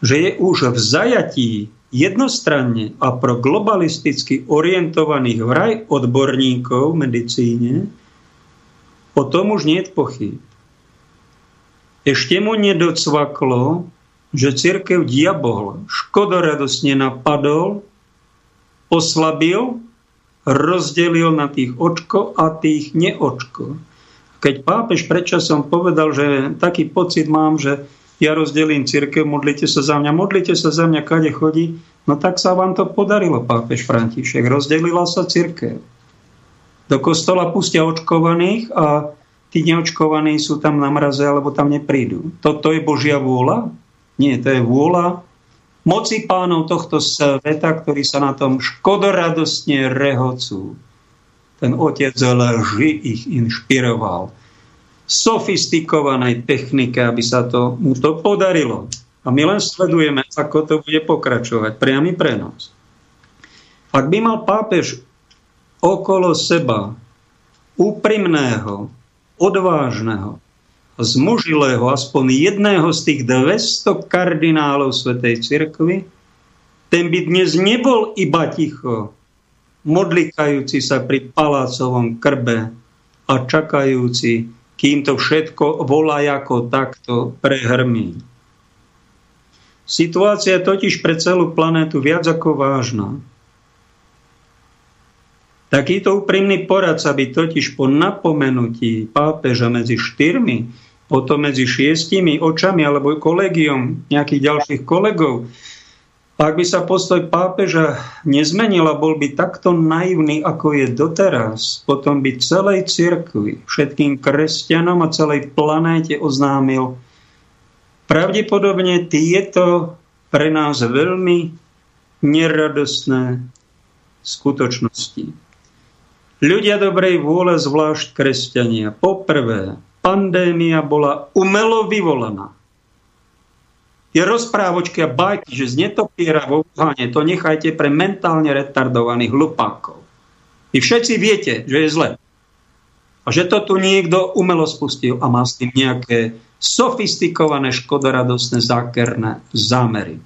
Že je už v zajatí jednostranne a pro globalisticky orientovaných vraj odborníkov v medicíne, o už nie je pochyb. Ešte mu nedocvaklo, že církev diabol škodoradosne napadol, oslabil, rozdelil na tých očko a tých neočko. Keď pápež predčasom povedal, že taký pocit mám, že ja rozdelím církev, modlite sa za mňa, modlite sa za mňa, kade chodí, no tak sa vám to podarilo, pápež František. Rozdelila sa církev. Do kostola pustia očkovaných a tí neočkovaní sú tam na mraze, alebo tam neprídu. Toto je Božia vôľa? Nie, to je vôľa moci pánov tohto sveta, ktorí sa na tom škodoradostne rehocú. Ten otec lži ich inšpiroval. Sofistikovanej technike, aby sa to, mu to podarilo. A my len sledujeme, ako to bude pokračovať. Priamy prenos. Ak by mal pápež okolo seba úprimného, odvážneho, zmužilého aspoň jedného z tých 200 kardinálov Svetej Cirkvi, ten by dnes nebol iba ticho, modlikajúci sa pri palácovom krbe a čakajúci, kým to všetko volá ako takto prehrmí. Situácia je totiž pre celú planétu viac ako vážna. Takýto úprimný poradca by totiž po napomenutí pápeža medzi štyrmi potom medzi šiestimi očami alebo kolegiom nejakých ďalších kolegov, ak by sa postoj pápeža nezmenil a bol by takto naivný, ako je doteraz, potom by celej cirkvi, všetkým kresťanom a celej planéte oznámil pravdepodobne tieto pre nás veľmi neradostné skutočností. Ľudia dobrej vôle, zvlášť kresťania. Poprvé, pandémia bola umelo vyvolaná. Je rozprávočky a bajky, že z netopiera vo Wuhane to nechajte pre mentálne retardovaných hlupákov. Vy všetci viete, že je zle. A že to tu niekto umelo spustil a má s tým nejaké sofistikované, škodoradosné, zákerné zámery.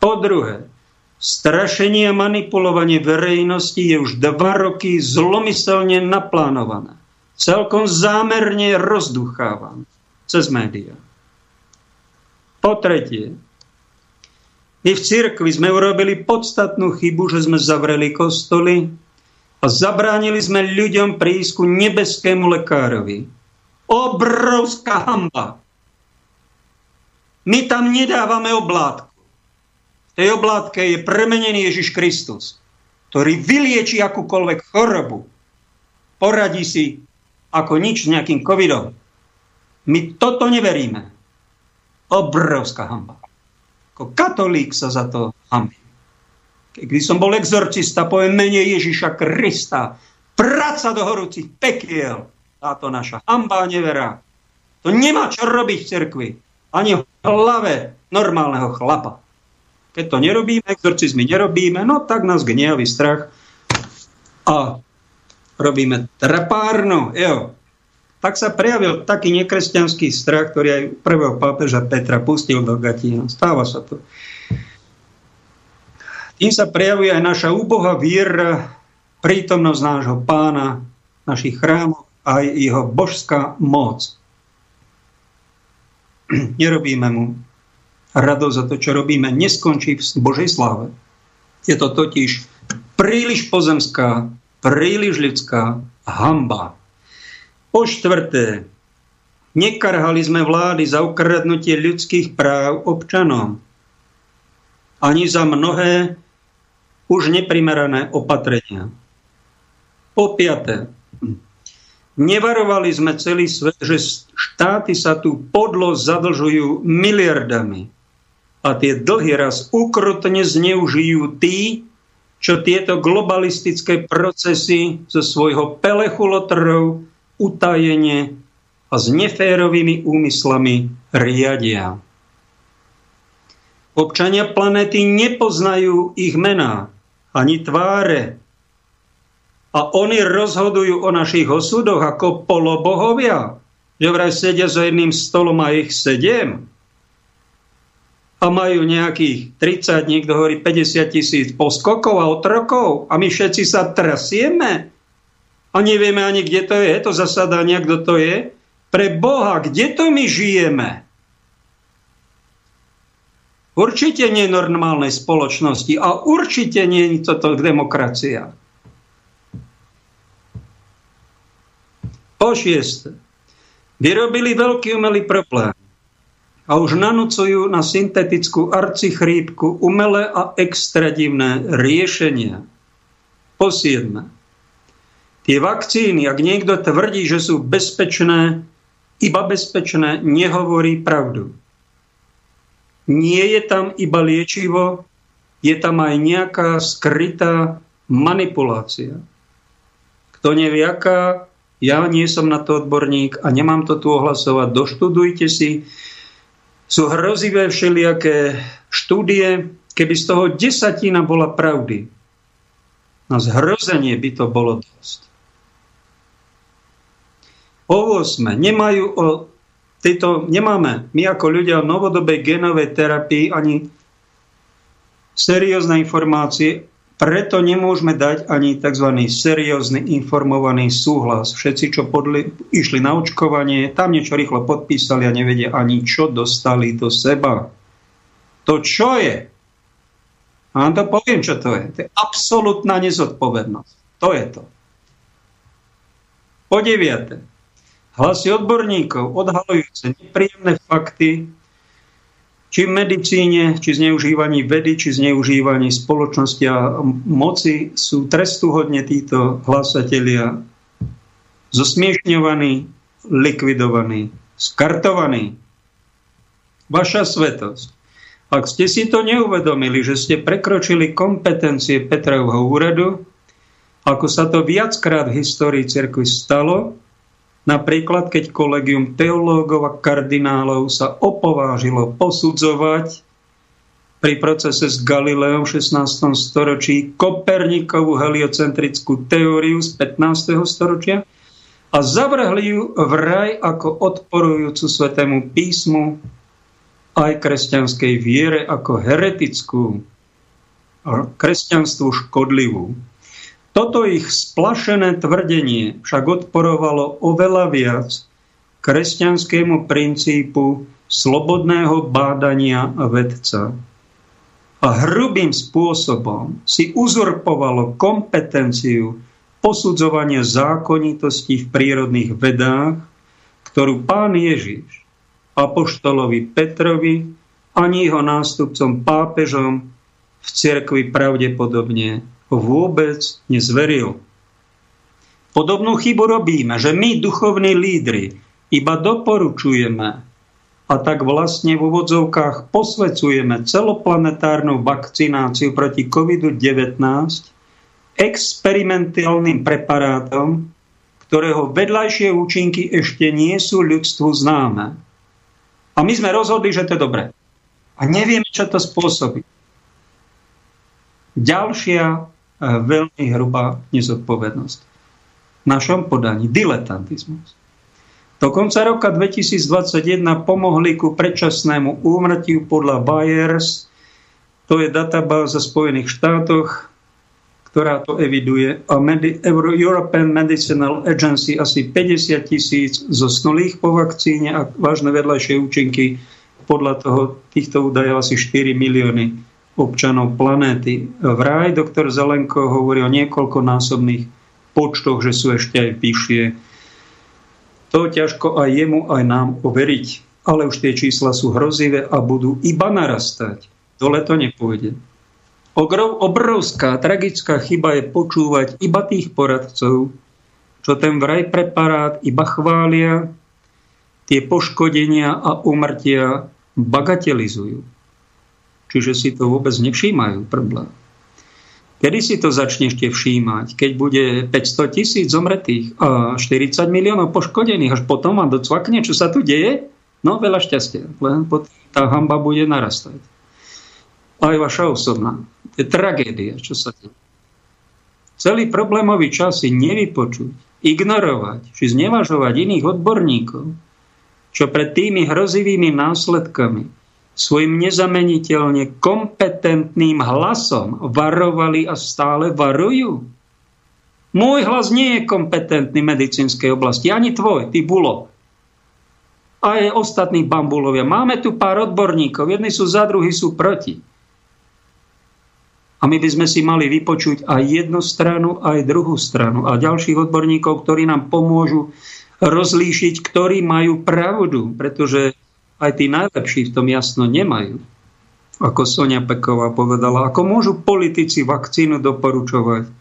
Po druhé, strašenie a manipulovanie verejnosti je už dva roky zlomyselne naplánované. Celkom zámerne rozduchávané cez médiá. Po tretie, my v cirkvi sme urobili podstatnú chybu, že sme zavreli kostoly a zabránili sme ľuďom prísť ku nebeskému lekárovi. Obrovská hamba. My tam nedávame oblátku tej oblátke je premenený Ježiš Kristus, ktorý vylieči akúkoľvek chorobu. Poradí si ako nič s nejakým covidom. My toto neveríme. Obrovská hamba. Ako katolík sa za to hambí. Keď som bol exorcista, poviem mene Ježiša Krista. Práca do horúcich pekiel. Táto naša hamba nevera. To nemá čo robiť v cerkvi. Ani v hlave normálneho chlapa. Keď to nerobíme, exorcizmy nerobíme, no tak nás gniavý strach a robíme trapárno. Jo. Tak sa prejavil taký nekresťanský strach, ktorý aj prvého pápeža Petra pustil do Gatína. Stáva sa to. Tým sa prejavuje aj naša úboha viera, prítomnosť nášho pána, našich chrámov a aj jeho božská moc. Nerobíme mu radosť za to, čo robíme, neskončí v Božej sláve. Je to totiž príliš pozemská, príliš ľudská hamba. Po štvrté, nekarhali sme vlády za ukradnutie ľudských práv občanom. Ani za mnohé už neprimerané opatrenia. Po piaté, nevarovali sme celý svet, že štáty sa tu podlo zadlžujú miliardami a tie dlhy raz ukrutne zneužijú tí, čo tieto globalistické procesy zo svojho pelechu lotrov utajene a s neférovými úmyslami riadia. Občania planéty nepoznajú ich mená ani tváre a oni rozhodujú o našich osudoch ako polobohovia, že vraj sedia za jedným stolom a ich sedem a majú nejakých 30, niekto hovorí 50 tisíc poskokov a otrokov a my všetci sa trasieme a nevieme ani, kde to je, to zasadania, kto to je. Pre Boha, kde to my žijeme? Určite nie normálnej spoločnosti a určite nie toto demokracia. Po šieste, vyrobili veľký umelý problém a už nanúcujú na syntetickú arcichrípku umelé a extradívne riešenia. Po siedme. Tie vakcíny, ak niekto tvrdí, že sú bezpečné, iba bezpečné, nehovorí pravdu. Nie je tam iba liečivo, je tam aj nejaká skrytá manipulácia. Kto nevie aká, ja nie som na to odborník a nemám to tu ohlasovať, doštudujte si sú hrozivé všelijaké štúdie, keby z toho desatina bola pravdy. Na zhrozenie by to bolo dosť. O 8. Nemajú o tejto, nemáme my ako ľudia o novodobej genovej terapii ani seriózne informácie preto nemôžeme dať ani tzv. seriózny informovaný súhlas. Všetci, čo podli, išli na očkovanie, tam niečo rýchlo podpísali a nevedia ani, čo dostali do seba. To čo je? A vám to poviem, čo to je. To je absolútna nezodpovednosť. To je to. Po deviate. Hlasy odborníkov odhalujúce nepríjemné fakty či v medicíne, či zneužívaní vedy, či zneužívaní spoločnosti a moci sú trestuhodne títo hlasatelia zosmiešňovaní, likvidovaní, skartovaní. Vaša svetosť. Ak ste si to neuvedomili, že ste prekročili kompetencie Petrovho úradu, ako sa to viackrát v histórii cirkvi stalo, napríklad keď kolegium teológov a kardinálov sa opovážilo posudzovať pri procese s Galileom v 16. storočí Kopernikovú heliocentrickú teóriu z 15. storočia a zavrhli ju v raj ako odporujúcu svetému písmu aj kresťanskej viere ako heretickú a kresťanstvu škodlivú. Toto ich splašené tvrdenie však odporovalo oveľa viac kresťanskému princípu slobodného bádania vedca. A hrubým spôsobom si uzurpovalo kompetenciu posudzovania zákonitosti v prírodných vedách, ktorú pán Ježiš apoštolovi Petrovi ani jeho nástupcom pápežom v cirkvi pravdepodobne vôbec nezveril. Podobnú chybu robíme, že my, duchovní lídry, iba doporučujeme a tak vlastne v úvodzovkách posvecujeme celoplanetárnu vakcináciu proti COVID-19 experimentálnym preparátom, ktorého vedľajšie účinky ešte nie sú ľudstvu známe. A my sme rozhodli, že to je dobré. A nevieme, čo to spôsobí. Ďalšia veľmi hrubá nezodpovednosť. V našom podaní diletantizmus. Do konca roka 2021 pomohli ku predčasnému úmrtiu podľa Bayers, to je databáza Spojených štátoch, ktorá to eviduje. A European Medicinal Agency asi 50 tisíc zosnulých po vakcíne a vážne vedľajšie účinky podľa toho, týchto údajov asi 4 milióny občanov planéty. Vraj doktor Zelenko hovorí o niekoľkonásobných počtoch, že sú ešte aj vyššie. To ťažko aj jemu, aj nám overiť. Ale už tie čísla sú hrozivé a budú iba narastať. Dole to nepôjde. Obrovská, tragická chyba je počúvať iba tých poradcov, čo ten vraj preparát iba chvália, tie poškodenia a umrtia bagatelizujú. Čiže si to vôbec nevšímajú problém. Kedy si to začnete všímať? Keď bude 500 tisíc zomretých a 40 miliónov poškodených, až potom vám docvakne, čo sa tu deje? No, veľa šťastia, len tá hamba bude narastať aj vaša osobná. Je tragédia, čo sa deje. Celý problémový čas si nevypočuť, ignorovať, či znevažovať iných odborníkov, čo pred tými hrozivými následkami svojim nezameniteľne kompetentným hlasom varovali a stále varujú. Môj hlas nie je kompetentný v medicínskej oblasti, ani tvoj, ty bulo. A aj ostatní bambulovia. Máme tu pár odborníkov, jedni sú za, druhí sú proti. A my by sme si mali vypočuť aj jednu stranu, aj druhú stranu a ďalších odborníkov, ktorí nám pomôžu rozlíšiť, ktorí majú pravdu, pretože aj tí najlepší v tom jasno nemajú. Ako Sonia Peková povedala, ako môžu politici vakcínu doporučovať,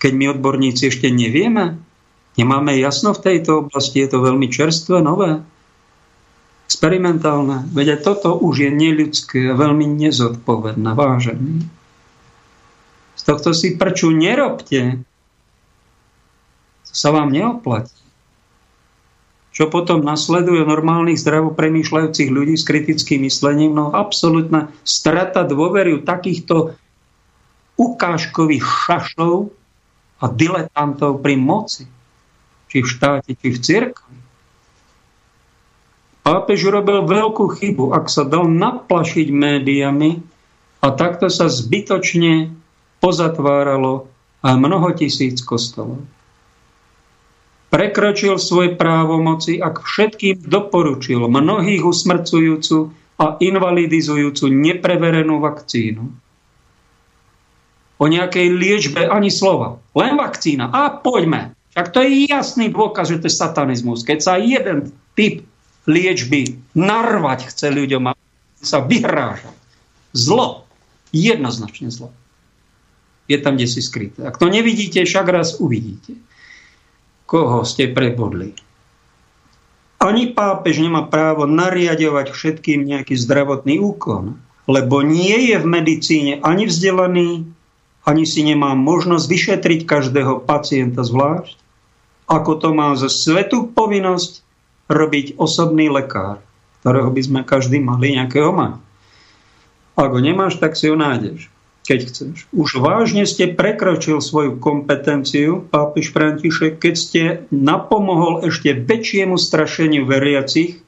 keď my odborníci ešte nevieme, nemáme jasno v tejto oblasti, je to veľmi čerstvé, nové, experimentálne. Veď toto už je neľudské, veľmi nezodpovedné, vážené. Z tohto si prču nerobte. To sa vám neoplatí. Čo potom nasleduje normálnych zdravo premýšľajúcich ľudí s kritickým myslením? No absolútna strata dôvery takýchto ukážkových šašov a diletantov pri moci. Či v štáte, či v cirkvi. Pápež urobil veľkú chybu, ak sa dal naplašiť médiami a takto sa zbytočne pozatváralo mnoho tisíc kostolov. Prekročil svoje právomoci, ak všetkým doporučil mnohých usmrcujúcu a invalidizujúcu nepreverenú vakcínu. O nejakej liečbe ani slova. Len vakcína. A poďme. Však to je jasný dôkaz, že to je satanizmus. Keď sa jeden typ liečby narvať chce ľuďom a sa vyhráža. Zlo. Jednoznačne zlo je tam, kde si skryté. Ak to nevidíte, však raz uvidíte. Koho ste prebodli. Ani pápež nemá právo nariadovať všetkým nejaký zdravotný úkon. lebo nie je v medicíne ani vzdelaný, ani si nemá možnosť vyšetriť každého pacienta zvlášť, ako to má za svetú povinnosť robiť osobný lekár, ktorého by sme každý mali nejakého mať. Ak ho nemáš, tak si ho nájdeš, keď chceš. Už vážne ste prekročil svoju kompetenciu, pápež František, keď ste napomohol ešte väčšiemu strašeniu veriacich,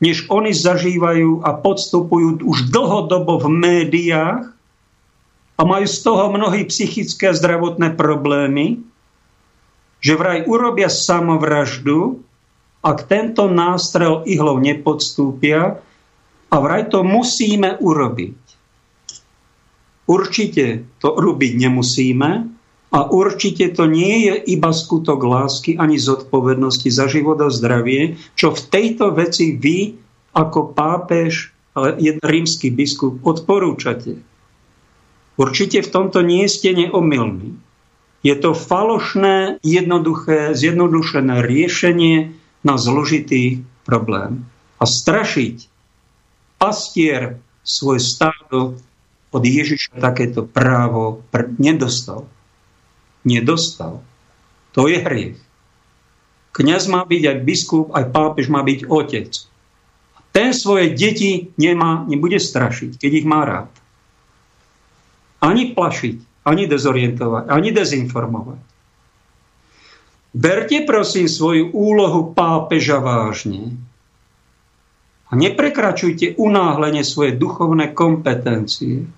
než oni zažívajú a podstupujú už dlhodobo v médiách a majú z toho mnohé psychické a zdravotné problémy, že vraj urobia samovraždu, ak tento nástrel ihlov nepodstúpia a vraj to musíme urobiť. Určite to robiť nemusíme, a určite to nie je iba skutok lásky ani zodpovednosti za život a zdravie, čo v tejto veci vy ako pápež, ale rímsky biskup odporúčate. Určite v tomto nie ste neomilní. Je to falošné, jednoduché, zjednodušené riešenie na zložitý problém. A strašiť pastier svoj stádo od Ježiša takéto právo nedostal nedostal. To je hriech. Kňaz má byť aj biskup, aj pápež má byť otec. Ten svoje deti nemá, nebude strašiť, keď ich má rád. Ani plašiť, ani dezorientovať, ani dezinformovať. Berte prosím svoju úlohu pápeža vážne a neprekračujte unáhlenie svoje duchovné kompetencie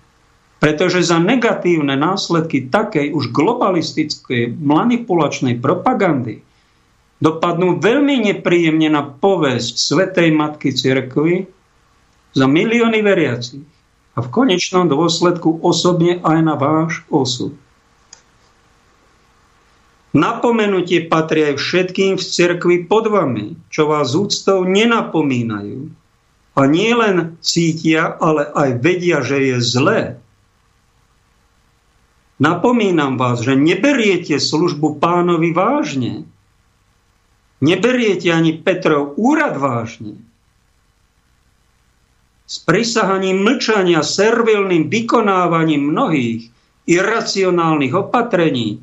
pretože za negatívne následky takej už globalistickej manipulačnej propagandy dopadnú veľmi nepríjemne na povesť Svetej Matky Cirkvy za milióny veriacich a v konečnom dôsledku osobne aj na váš osud. Napomenutie patrí aj všetkým v cirkvi pod vami, čo vás úctou nenapomínajú. A nie len cítia, ale aj vedia, že je zlé, Napomínam vás, že neberiete službu pánovi vážne. Neberiete ani Petrov úrad vážne. S prisahaním mlčania, servilným vykonávaním mnohých iracionálnych opatrení,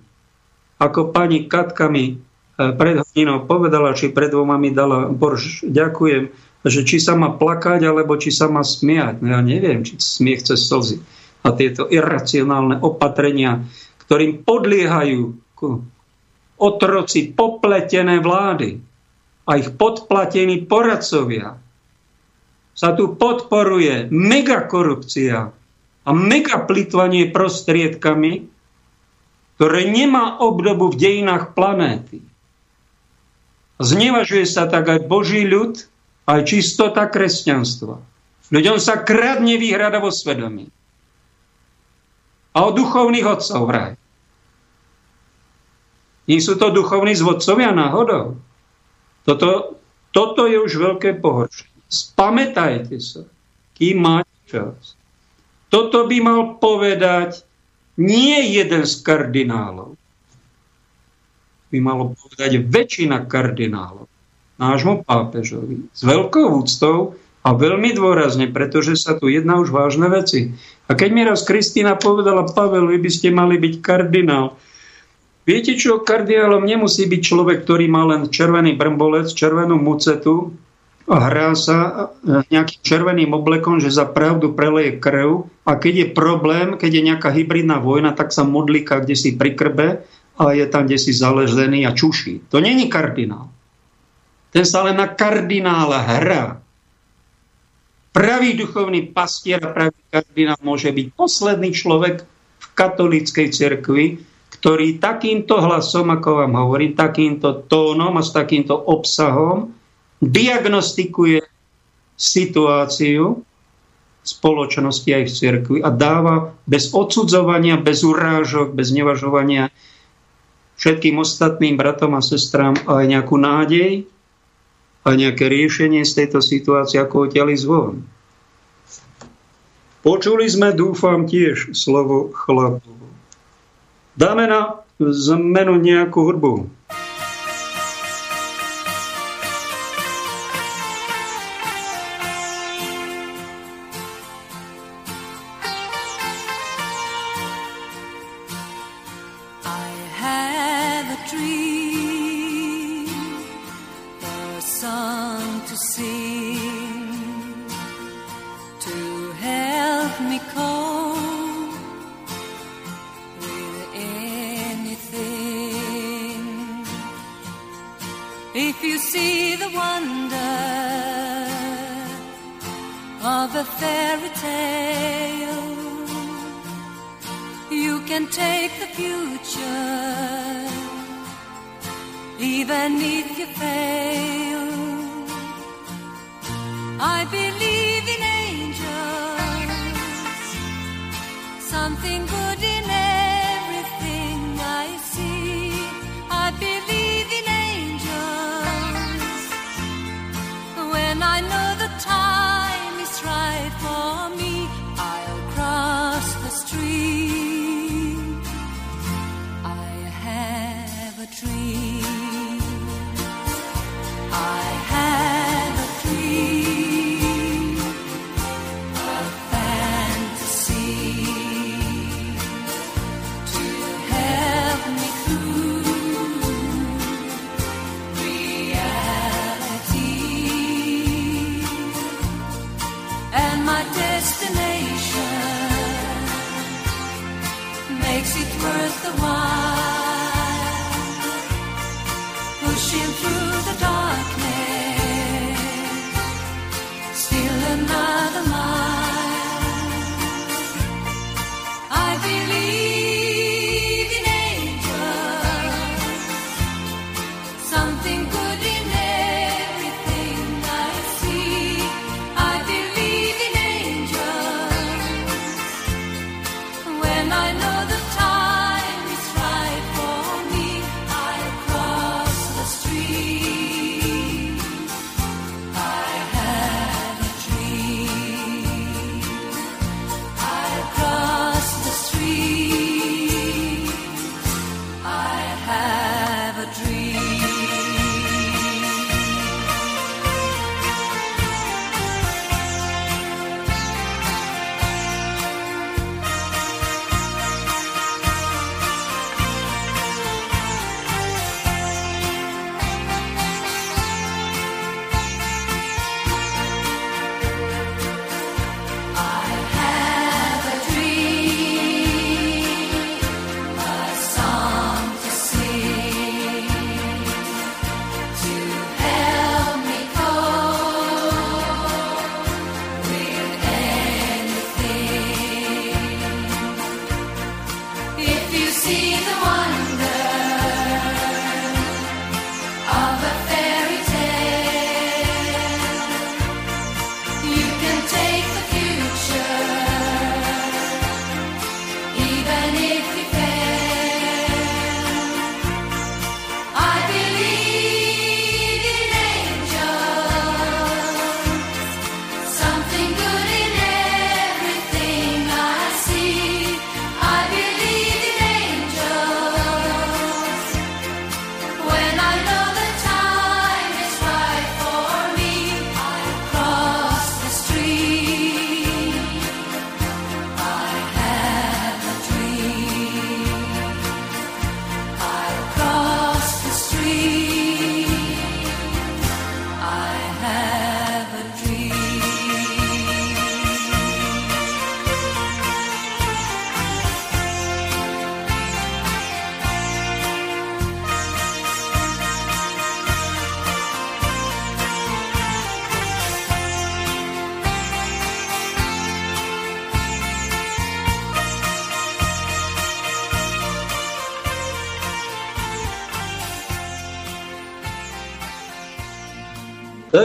ako pani Katka mi e, pred hodinou povedala, či pred dvoma mi dala, Bož, ďakujem, že či sa má plakať, alebo či sa má smiať. No ja neviem, či smiech cez slzy a tieto iracionálne opatrenia, ktorým podliehajú otroci popletené vlády a ich podplatení poradcovia. Sa tu podporuje megakorupcia a megaplitvanie prostriedkami, ktoré nemá obdobu v dejinách planéty. Znevažuje sa tak aj Boží ľud, aj čistota kresťanstva. Ľuďom sa kradne výhrada vo svedomí a o duchovných otcov vraj. Nie sú to duchovní zvodcovia náhodou. Toto, toto je už veľké pohoršenie. Spamätajte sa, kým máte čas. Toto by mal povedať nie jeden z kardinálov. By malo povedať väčšina kardinálov nášmu pápežovi. S veľkou úctou a veľmi dôrazne, pretože sa tu jedná už vážne veci. A keď mi raz Kristýna povedala, Pavel, vy by ste mali byť kardinál. Viete čo, kardinálom nemusí byť človek, ktorý má len červený brmbolec, červenú mucetu a hrá sa nejakým červeným oblekom, že za pravdu preleje krv a keď je problém, keď je nejaká hybridná vojna, tak sa modlíka kde si pri krbe a je tam kde si zalezený a čuší. To není kardinál. Ten sa len na kardinála hrá. Pravý duchovný pastier a pravý kardinál môže byť posledný človek v katolíckej cirkvi, ktorý takýmto hlasom, ako vám hovorím, takýmto tónom a s takýmto obsahom diagnostikuje situáciu spoločnosti aj v cirkvi a dáva bez odsudzovania, bez urážok, bez nevažovania všetkým ostatným bratom a sestrám aj nejakú nádej, a nejaké riešenie z tejto situácie, ako odtiaľ zvon. Počuli sme, dúfam, tiež slovo chlapu. Dáme na zmenu nejakú hudbu.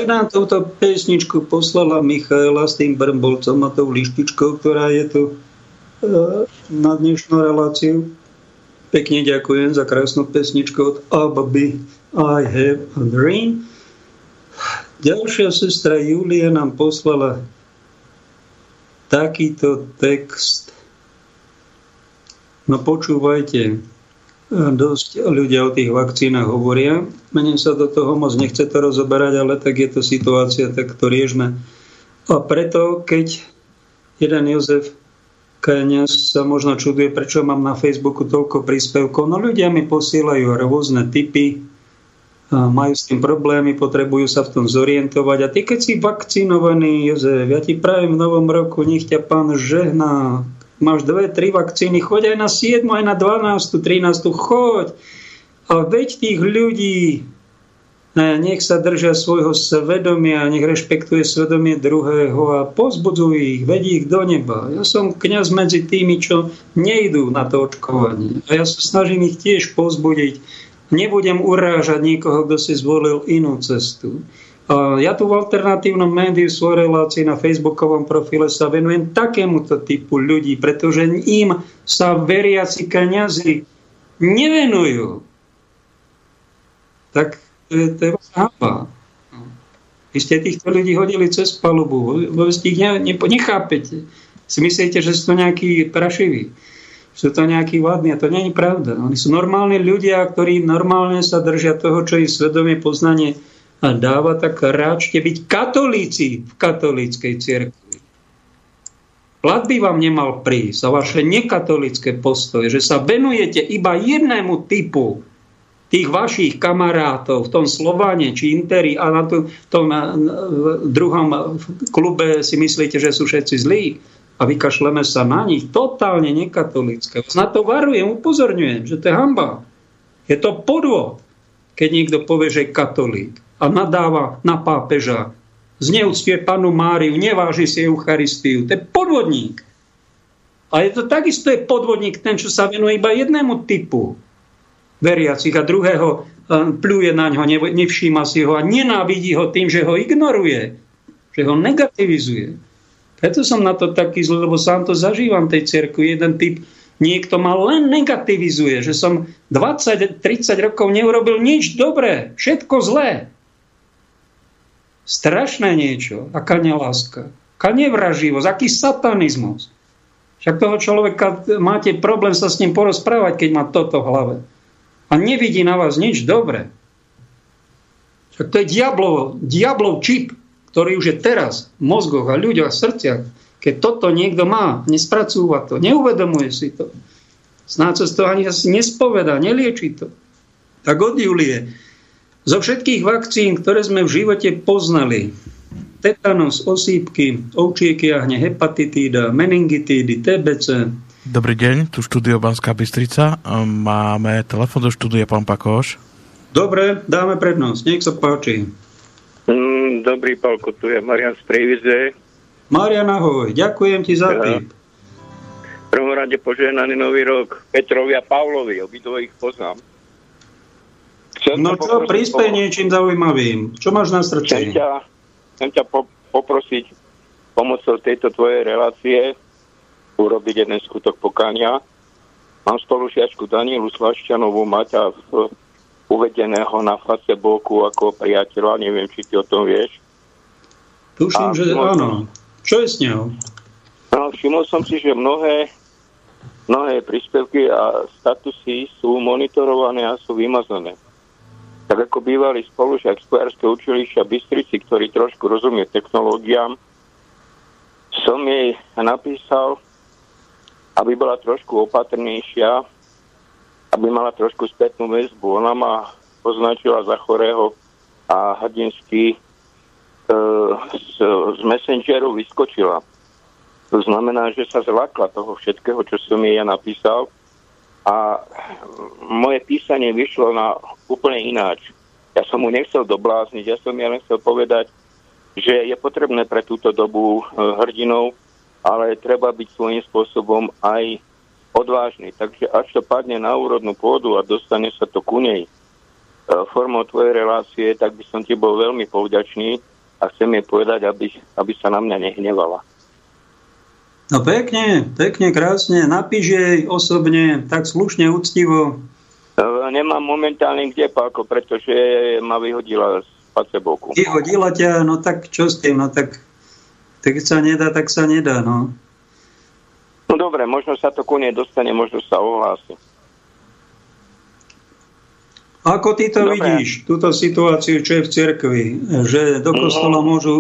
Tak nám touto pesničku poslala Michaela s tým brmbolcom a tou lištičkou, ktorá je tu e, na dnešnú reláciu. Pekne ďakujem za krásnu pesničku od Ababy I have a dream. Ďalšia sestra Julia nám poslala takýto text. No počúvajte, dosť ľudia o tých vakcínach hovoria. Mene sa do toho moc nechce to rozoberať, ale tak je to situácia, tak to riešme. A preto, keď jeden Jozef Kenias sa možno čuduje, prečo mám na Facebooku toľko príspevkov, no ľudia mi posielajú rôzne typy majú s tým problémy, potrebujú sa v tom zorientovať. A ty, keď si vakcinovaný, Jozef, ja ti prajem v novom roku, nech ťa pán žehná. Máš dve, tri vakcíny, choď aj na 7, aj na 12, 13, choď. A veď tých ľudí, ne, nech sa držia svojho svedomia, nech rešpektuje svedomie druhého a pozbudzuj ich, vedí ich do neba. Ja som kňaz medzi tými, čo nejdú na to očkovanie. A ja sa snažím ich tiež pozbudiť, Nebudem urážať nikoho, kto si zvolil inú cestu. Ja tu v alternatívnom médiu svojej relácii na facebookovom profile sa venujem takémuto typu ľudí, pretože im sa veriaci kniazy nevenujú. Tak to je, to hamba. Vy ste týchto ľudí hodili cez palubu, vy ste ich ne, ne, nechápete. Si myslíte, že sú to nejakí prašiví sú to nejakí vládni a to je pravda. Oni sú normálni ľudia, ktorí normálne sa držia toho, čo ich svedomie poznanie dáva, tak ráčte byť katolíci v katolíckej cirkvi. Plat by vám nemal prísť za vaše nekatolické postoje, že sa venujete iba jednému typu tých vašich kamarátov v tom Slovane či Interi a na tom, tom druhom klube si myslíte, že sú všetci zlí a vykašleme sa na nich, totálne nekatolické. Na to varujem, upozorňujem, že to je hamba. Je to podvod, keď niekto povie, že je katolík a nadáva na pápeža, zneúctuje panu Máriu, neváži si Eucharistiu. To je podvodník. A je to takisto je podvodník ten, čo sa venuje iba jednému typu veriacich a druhého e, pľuje na ňo, nevšíma si ho a nenávidí ho tým, že ho ignoruje, že ho negativizuje. Preto som na to taký zlý, lebo sám to zažívam tej cerku. Jeden typ niekto ma len negativizuje, že som 20-30 rokov neurobil nič dobré, všetko zlé. Strašné niečo, aká neláska, aká nevraživosť, aký satanizmus. Však toho človeka máte problém sa s ním porozprávať, keď má toto v hlave. A nevidí na vás nič dobré. Však to je diablov, diablov čip ktorý už je teraz v mozgoch a ľuďoch a srdciach, keď toto niekto má, nespracúva to, neuvedomuje si to, snáď sa z toho ani asi nespoveda, nelieči to, tak od Julie, zo všetkých vakcín, ktoré sme v živote poznali, tetanus, osýpky, ovčieky jahne, hepatitída, meningitídy, TBC. Dobrý deň, tu štúdio Banská Bystrica. Máme telefon do štúdia, pán Pakoš. Dobre, dáme prednosť, nech sa páči. Mm, dobrý, Palko, tu je Marian z Prejvize. Marian, ahoj, ďakujem ti za tip. V prvom rade požehnaný nový rok Petrovi a Pavlovi, obidvo ich poznám. Chcem no čo, prispej po... niečím zaujímavým. Čo máš na srdci? Chcem ťa, chcem ťa po, poprosiť pomocou tejto tvojej relácie urobiť jeden skutok pokania. Mám spolužiačku Danielu Slašťanovú, Maťa uvedeného na Facebooku ako priateľa, neviem, či ty o tom vieš. Tuším, a že všimol, áno. Čo je s ňou? No, všimol som si, že mnohé, mnohé príspevky a statusy sú monitorované a sú vymazané. Tak ako bývalý spolužiak z Kojarského učilišťa Bystrici, ktorý trošku rozumie technológiám, som jej napísal, aby bola trošku opatrnejšia aby mala trošku spätnú väzbu. Ona ma označila za chorého a hrdinsky e, z, z Messengeru vyskočila. To znamená, že sa zlakla toho všetkého, čo som jej ja napísal a moje písanie vyšlo na úplne ináč. Ja som mu nechcel doblázniť, ja som ja len chcel povedať, že je potrebné pre túto dobu e, hrdinou, ale treba byť svojím spôsobom aj odvážny. Takže až to padne na úrodnú pôdu a dostane sa to ku nej e, formou tvojej relácie, tak by som ti bol veľmi povďačný a chcem jej povedať, aby, aby sa na mňa nehnevala. No pekne, pekne, krásne. Napíš jej osobne, tak slušne, úctivo. E, nemám momentálne kde, Pálko, pretože ma vyhodila z Facebooku. Vyhodila ťa, no tak čo s tým, no tak, tak sa nedá, tak sa nedá, no. No dobre, možno sa to ku nej dostane, možno sa ohlási. Ako ty to dobre. vidíš, túto situáciu, čo je v cirkvi? Že do kostola mm-hmm. môžu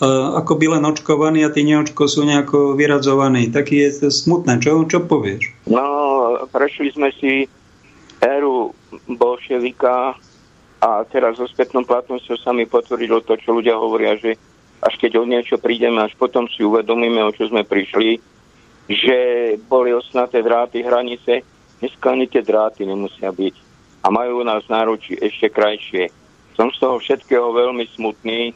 ako by len očkovaní a tí neočko sú nejako vyradzovaní. Taký je to smutné. Čo, čo povieš? No, prešli sme si éru bolševika, A teraz so spätnou platnosťou sa mi potvrdilo to, čo ľudia hovoria, že až keď o niečo prídeme, až potom si uvedomíme, o čo sme prišli, že boli osnaté dráty, hranice. Dneska ani tie dráty nemusia byť. A majú u nás náručí ešte krajšie. Som z toho všetkého veľmi smutný,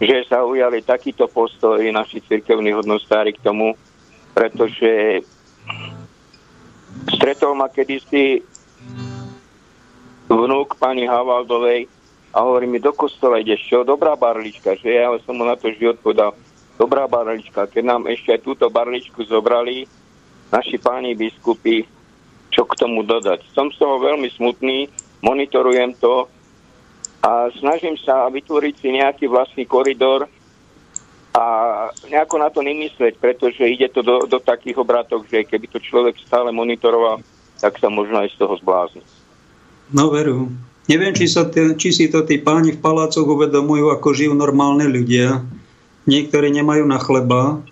že sa ujali takýto postoj naši cirkevní hodnostári k tomu, pretože stretol ma kedysi vnúk pani Havaldovej a hovorí mi, do kostola ideš, čo? Dobrá barlička, že ja som mu na to vždy odpovedal, dobrá barlička, keď nám ešte aj túto barličku zobrali, naši páni biskupy, čo k tomu dodať. Som z toho veľmi smutný, monitorujem to a snažím sa vytvoriť si nejaký vlastný koridor a nejako na to nemyslieť, pretože ide to do, do takých obratok, že keby to človek stále monitoroval, tak sa možno aj z toho zblázni. No veru. Neviem, či, sa t- či si to tí páni v palácoch uvedomujú, ako žijú normálne ľudia. Niektorí nemajú na chleba.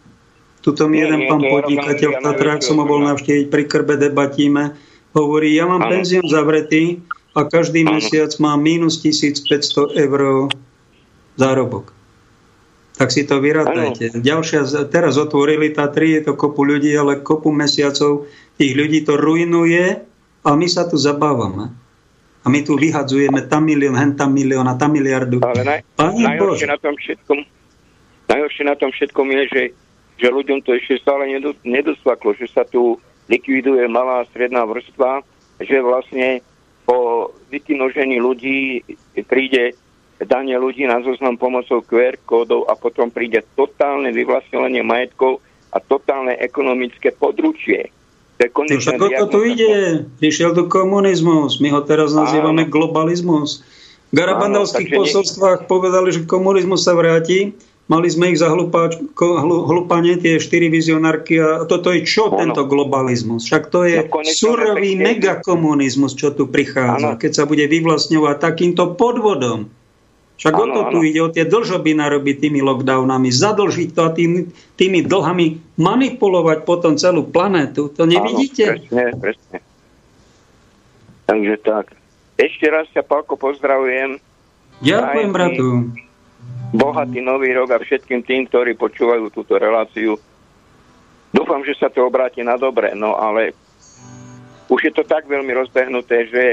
Tuto mi Nie, jeden nie, pán je podnikateľ v Tatrách, som ho bol navštíviť, pri krbe debatíme, hovorí, ja mám Áno. penzión zavretý a každý mesiac mám minus 1500 eur zárobok. Tak si to vyrátajte. Ďalšia, teraz otvorili Tatry, je to kopu ľudí, ale kopu mesiacov tých ľudí to ruinuje a my sa tu zabávame. A my tu vyhadzujeme tam milión, hen tam milión a tam miliardu. Ale naj, Pani najhoršie Bože. na tom všetkom, najhoršie na tom všetkom je, že, že ľuďom to ešte stále nedo, nedosvaklo, že sa tu likviduje malá a stredná vrstva, že vlastne po vykinožení ľudí príde danie ľudí na zoznam pomocou QR kódov a potom príde totálne vyvlastňovanie majetkov a totálne ekonomické područie. To je No však o to tu ide. Prišiel tu komunizmus. My ho teraz nazývame Áno. globalizmus. V garabandovských Áno, takže nie- posolstvách povedali, že komunizmus sa vráti. Mali sme ich za hlupáč, ko- hlu- hlupanie, tie štyri vizionárky. A toto je čo, Áno. tento globalizmus? Však to je No, surový efektívne. megakomunizmus, čo tu prichádza, Áno. keď sa bude vyvlastňovať takýmto podvodom. Však o Áno, to tu áno. ide, o tie dlžoby narobiť tými lockdownami, zadlžiť to a tým, tými dlhami manipulovať potom celú planétu. To nevidíte? Áno, presne, presne. Takže tak. Ešte raz ťa, Palko, pozdravujem. Ďakujem, bratu. Bohatý nový rok a všetkým tým, ktorí počúvajú túto reláciu. Dúfam, že sa to obráti na dobre, no ale už je to tak veľmi rozbehnuté, že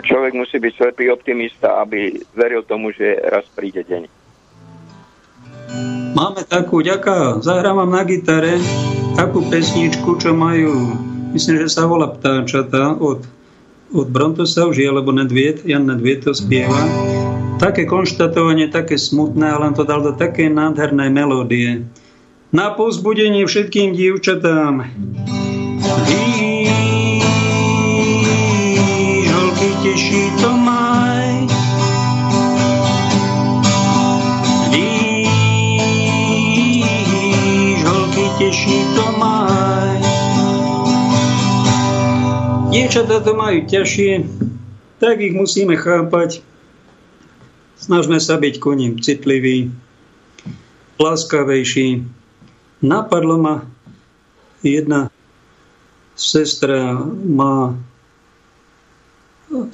človek musí byť slepý optimista, aby veril tomu, že raz príde deň. Máme takú, ďaká, zahrávam na gitare takú pesničku, čo majú, myslím, že sa volá Ptáčata od, od Brontosa už je, alebo Nedviet, Jan Nedviet to spieva. Také konštatovanie, také smutné, ale on to dal do takej nádhernej melódie. Na povzbudenie všetkým dievčatám. Výžolky teší to maj, Víš, holky teší to maj. Dievčatá to majú ťažšie, tak ich musíme chápať. Snažme sa byť ku ním citliví, láskavejší. Napadlo ma jedna sestra má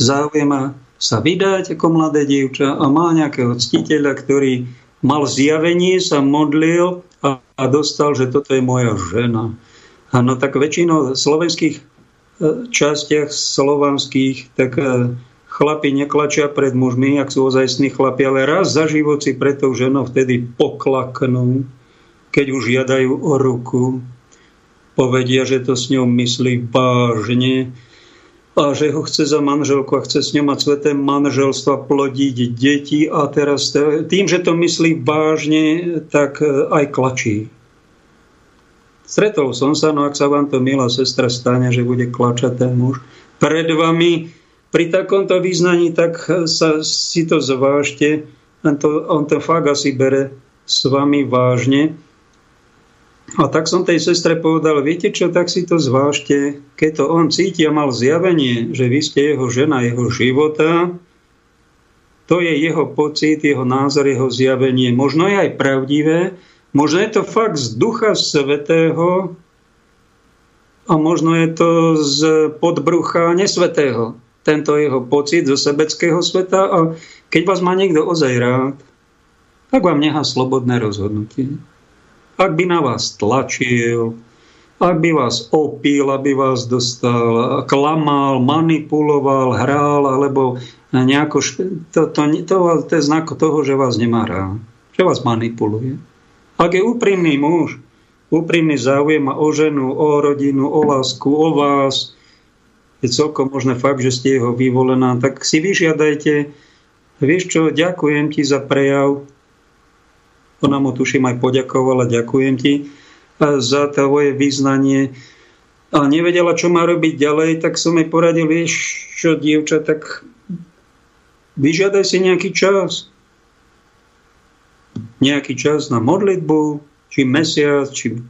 záujem sa vydať ako mladé dievča a má nejakého ctiteľa, ktorý mal zjavenie, sa modlil a, a dostal, že toto je moja žena. A no tak väčšinou slovenských častiach slovanských, tak e, chlapi neklačia pred mužmi, ak sú ozajstní chlapi, ale raz za život si pred tou ženou vtedy poklaknú, keď už žiadajú o ruku, povedia, že to s ňou myslí vážne a že ho chce za manželku a chce s ňou mať sveté manželstva, plodiť deti a teraz tým, že to myslí vážne, tak e, aj klačí. Stretol som sa, no ak sa vám to milá sestra stane, že bude klačať ten muž pred vami, pri takomto význaní, tak sa, si to zvážte, on to, on to fakt asi bere s vami vážne. A tak som tej sestre povedal, viete čo, tak si to zvážte, keď to on cíti a mal zjavenie, že vy ste jeho žena, jeho života, to je jeho pocit, jeho názor, jeho zjavenie. Možno je aj pravdivé, možno je to fakt z Ducha Svetého a možno je to z podbrucha nesvetého. tento jeho pocit zo sebeckého sveta a keď vás má niekto ozaj rád, tak vám nechá slobodné rozhodnutie. Ak by na vás tlačil, ak by vás opil, aby vás dostal, klamal, manipuloval, hral, alebo nejako... To, to, to, to je znak toho, že vás nemá rád. Že vás manipuluje. Ak je úprimný muž, úprimný záujem o ženu, o rodinu, o lásku, o vás, je celkom možné fakt, že ste jeho vyvolená, tak si vyžiadajte, vieš čo, ďakujem ti za prejav, ona mu tuším aj poďakovala, ďakujem ti za tvoje význanie a nevedela, čo má robiť ďalej, tak som jej poradil, vieš čo, dievča, tak vyžiadaj si nejaký čas. Nejaký čas na modlitbu, či mesiac, či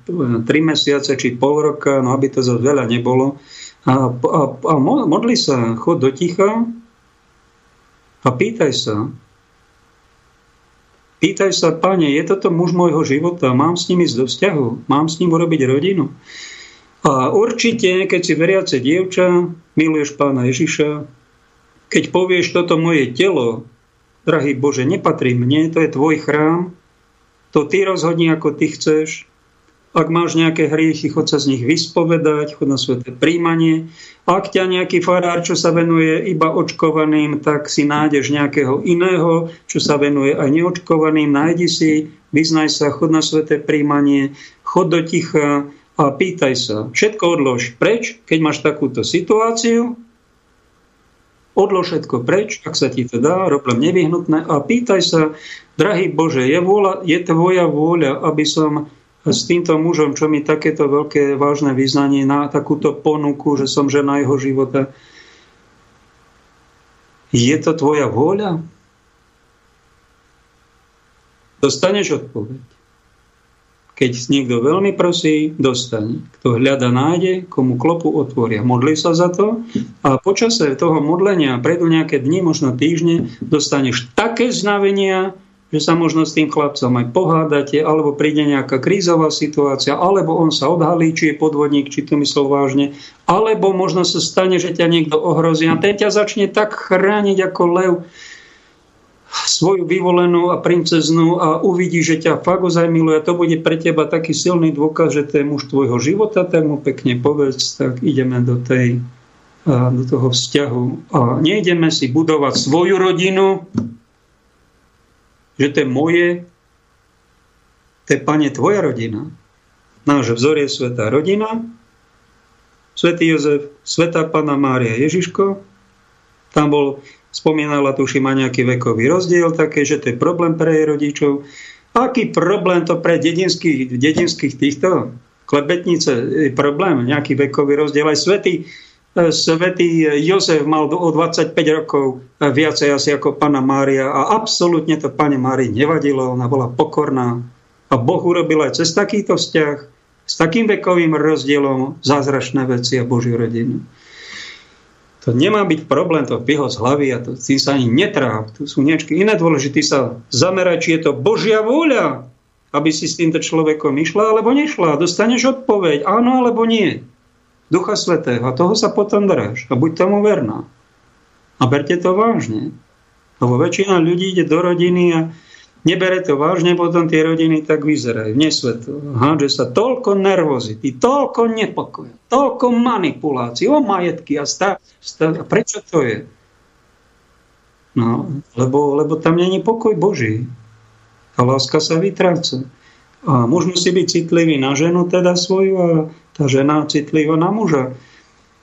tri mesiace, či pol roka, no aby to za veľa nebolo. A, a, a modli sa, chod do ticha a pýtaj sa, Pýtaj sa, pane, je toto muž môjho života? Mám s ním ísť do vzťahu? Mám s ním urobiť rodinu? A určite, keď si veriace dievča, miluješ pána Ježiša, keď povieš, toto moje telo, drahý Bože, nepatrí mne, to je tvoj chrám, to ty rozhodni, ako ty chceš, ak máš nejaké hriechy, chod sa z nich vyspovedať, chod na sveté príjmanie. Ak ťa nejaký farár, čo sa venuje iba očkovaným, tak si nájdeš nejakého iného, čo sa venuje aj neočkovaným. Nájdi si, vyznaj sa, chod na sveté príjmanie, chod do ticha a pýtaj sa. Všetko odlož preč, keď máš takúto situáciu. Odlož všetko preč, ak sa ti to dá, problém nevyhnutné a pýtaj sa, drahý Bože, je, vôľa, je tvoja vôľa, aby som s týmto mužom, čo mi takéto veľké vážne význanie na takúto ponuku, že som žena jeho života. Je to tvoja vôľa? Dostaneš odpoveď. Keď niekto veľmi prosí, dostane. Kto hľada, nájde, komu klopu otvoria. Modli sa za to a počase toho modlenia, prejdú nejaké dni, možno týždne, dostaneš také znavenia, že sa možno s tým chlapcom aj pohádate, alebo príde nejaká krízová situácia, alebo on sa odhalí, či je podvodník, či to myslel vážne, alebo možno sa stane, že ťa niekto ohrozí a ten ťa začne tak chrániť ako lev svoju vyvolenú a princeznú a uvidí, že ťa fakt ozaj miluje. To bude pre teba taký silný dôkaz, že to je muž tvojho života, tak mu pekne povedz, tak ideme do tej do toho vzťahu. A nejdeme si budovať svoju rodinu, že to je moje, to je, pane, tvoja rodina. Náš vzor je svetá rodina, svätý Jozef, svetá Pana Mária Ježiško. Tam bol, spomínala tuším, má nejaký vekový rozdiel také, že to je problém pre jej rodičov. Aký problém to pre dedinských, dedinských týchto klebetnice je problém, nejaký vekový rozdiel. Aj svetý Svetý Jozef mal o 25 rokov viacej asi ako pána Mária a absolútne to pane Mári nevadilo, ona bola pokorná. A Boh urobil aj cez takýto vzťah, s takým vekovým rozdielom zázračné veci a Božiu rodinu. To nemá byť problém, to vyho z hlavy a to tým sa ani netráv. Tu sú niečo iné dôležité sa zamerať, či je to Božia vôľa, aby si s týmto človekom išla alebo nešla. Dostaneš odpoveď, áno alebo nie. Ducha Svetého. A toho sa potom držš. A buď tomu verná. A berte to vážne. Lebo väčšina ľudí ide do rodiny a nebere to vážne, potom tie rodiny tak vyzerajú. Nesveto. Hádže sa toľko nervozity, toľko nepokoja, toľko manipulácií, o majetky a stav. stav. A prečo to je? No, lebo, lebo tam není pokoj Boží. A láska sa vytráca. A muž musí byť citlivý na ženu teda svoju a tá žena citlivá na muža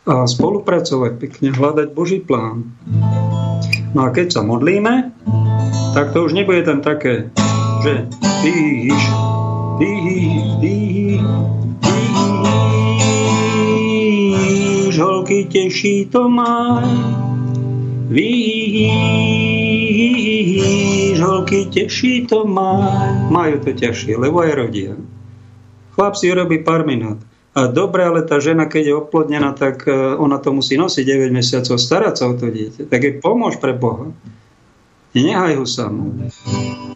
a spolupracovať pekne, hľadať Boží plán. No a keď sa modlíme, tak to už nebude tam také, že dýš, dýš, dýš, dýš, holky teší to maj, víš, holky teší to maj. Majú to ťažšie, lebo aj rodia. Chlap si robí pár minút. A dobre, ale tá žena, keď je oplodnená, tak e, ona to musí nosiť 9 mesiacov, starať sa o to dieťa. Tak jej pomôž pre Boha. Nehaj ho samú.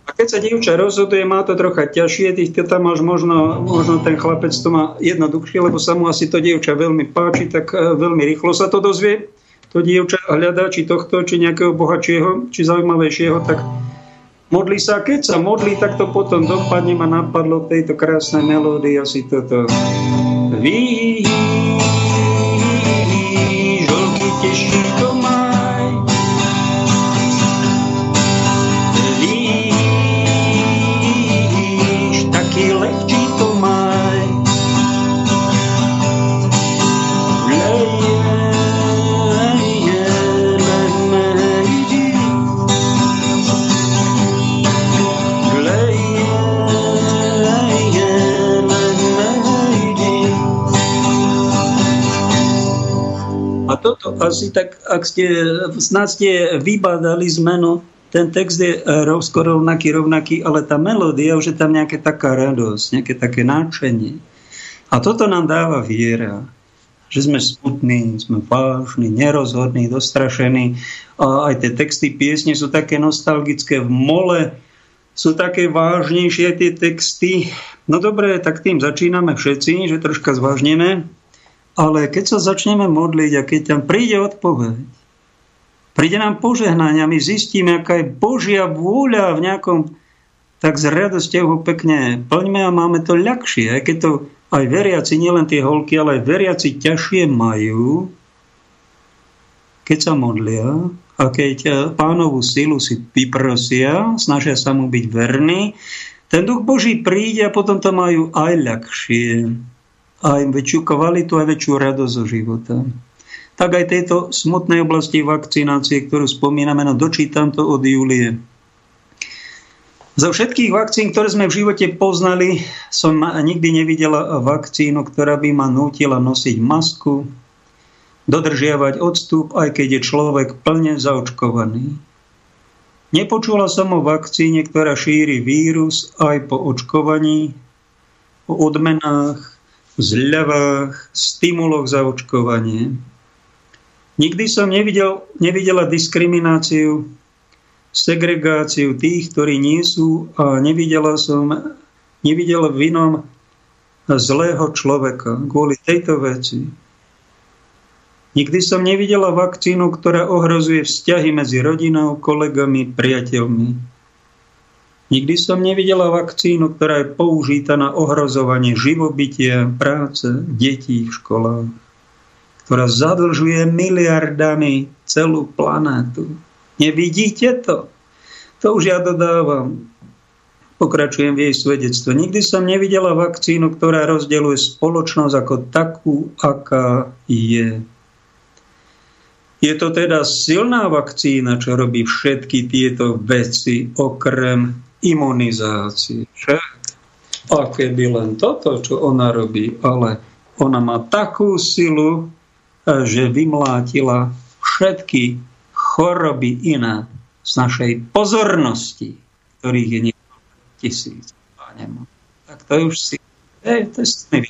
A keď sa dievča rozhoduje, má to trocha ťažšie, ty tam máš možno, možno ten chlapec to má jednoduchšie, lebo sa mu asi to dievča veľmi páči, tak e, veľmi rýchlo sa to dozvie. to dievča hľadá, či tohto, či nejakého bohatšieho, či zaujímavejšieho, tak modlí sa. Keď sa modlí, tak to potom dopadne ma napadlo tejto krásnej melódii asi toto. Víš, žolky teší to toto asi tak, ak ste, snad ste vybádali zmenu, ten text je e, rov- skoro rovnaký, rovnaký, ale tá melódia už je tam nejaká taká radosť, nejaké také náčenie. A toto nám dáva viera, že sme smutní, sme vážni, nerozhodní, dostrašení. A aj tie texty piesne sú také nostalgické v mole, sú také vážnejšie tie texty. No dobre, tak tým začíname všetci, že troška zvážneme. Ale keď sa začneme modliť a keď tam príde odpoveď, príde nám požehnanie a my zistíme, aká je Božia vôľa v nejakom, tak s radosťou ho pekne plňme a máme to ľahšie. Aj keď to aj veriaci, nielen tie holky, ale aj veriaci ťažšie majú, keď sa modlia a keď eh, pánovú silu si vyprosia, snažia sa mu byť verní, ten duch Boží príde a potom to majú aj ľahšie aj väčšiu kvalitu, aj väčšiu radosť zo života. Tak aj tejto smutnej oblasti vakcinácie, ktorú spomíname, no dočítam to od Julie. Zo všetkých vakcín, ktoré sme v živote poznali, som nikdy nevidela vakcínu, ktorá by ma nútila nosiť masku, dodržiavať odstup, aj keď je človek plne zaočkovaný. Nepočula som o vakcíne, ktorá šíri vírus aj po očkovaní, o odmenách, zľavách, stimuloch za očkovanie. Nikdy som nevidel, nevidela diskrimináciu, segregáciu tých, ktorí nie sú a nevidela som nevidela v inom zlého človeka kvôli tejto veci. Nikdy som nevidela vakcínu, ktorá ohrozuje vzťahy medzi rodinou, kolegami, priateľmi. Nikdy som nevidela vakcínu, ktorá je použíta na ohrozovanie živobytia, práce, detí v školách, ktorá zadlžuje miliardami celú planétu. Nevidíte to? To už ja dodávam. Pokračujem v jej svedectve. Nikdy som nevidela vakcínu, ktorá rozdeľuje spoločnosť ako takú, aká je. Je to teda silná vakcína, čo robí všetky tieto veci, okrem imunizácii. Však, aké by len toto, čo ona robí, ale ona má takú silu, že vymlátila všetky choroby iné z našej pozornosti, ktorých je niekoľko tisíc. Tak to je už si... Ej, to je.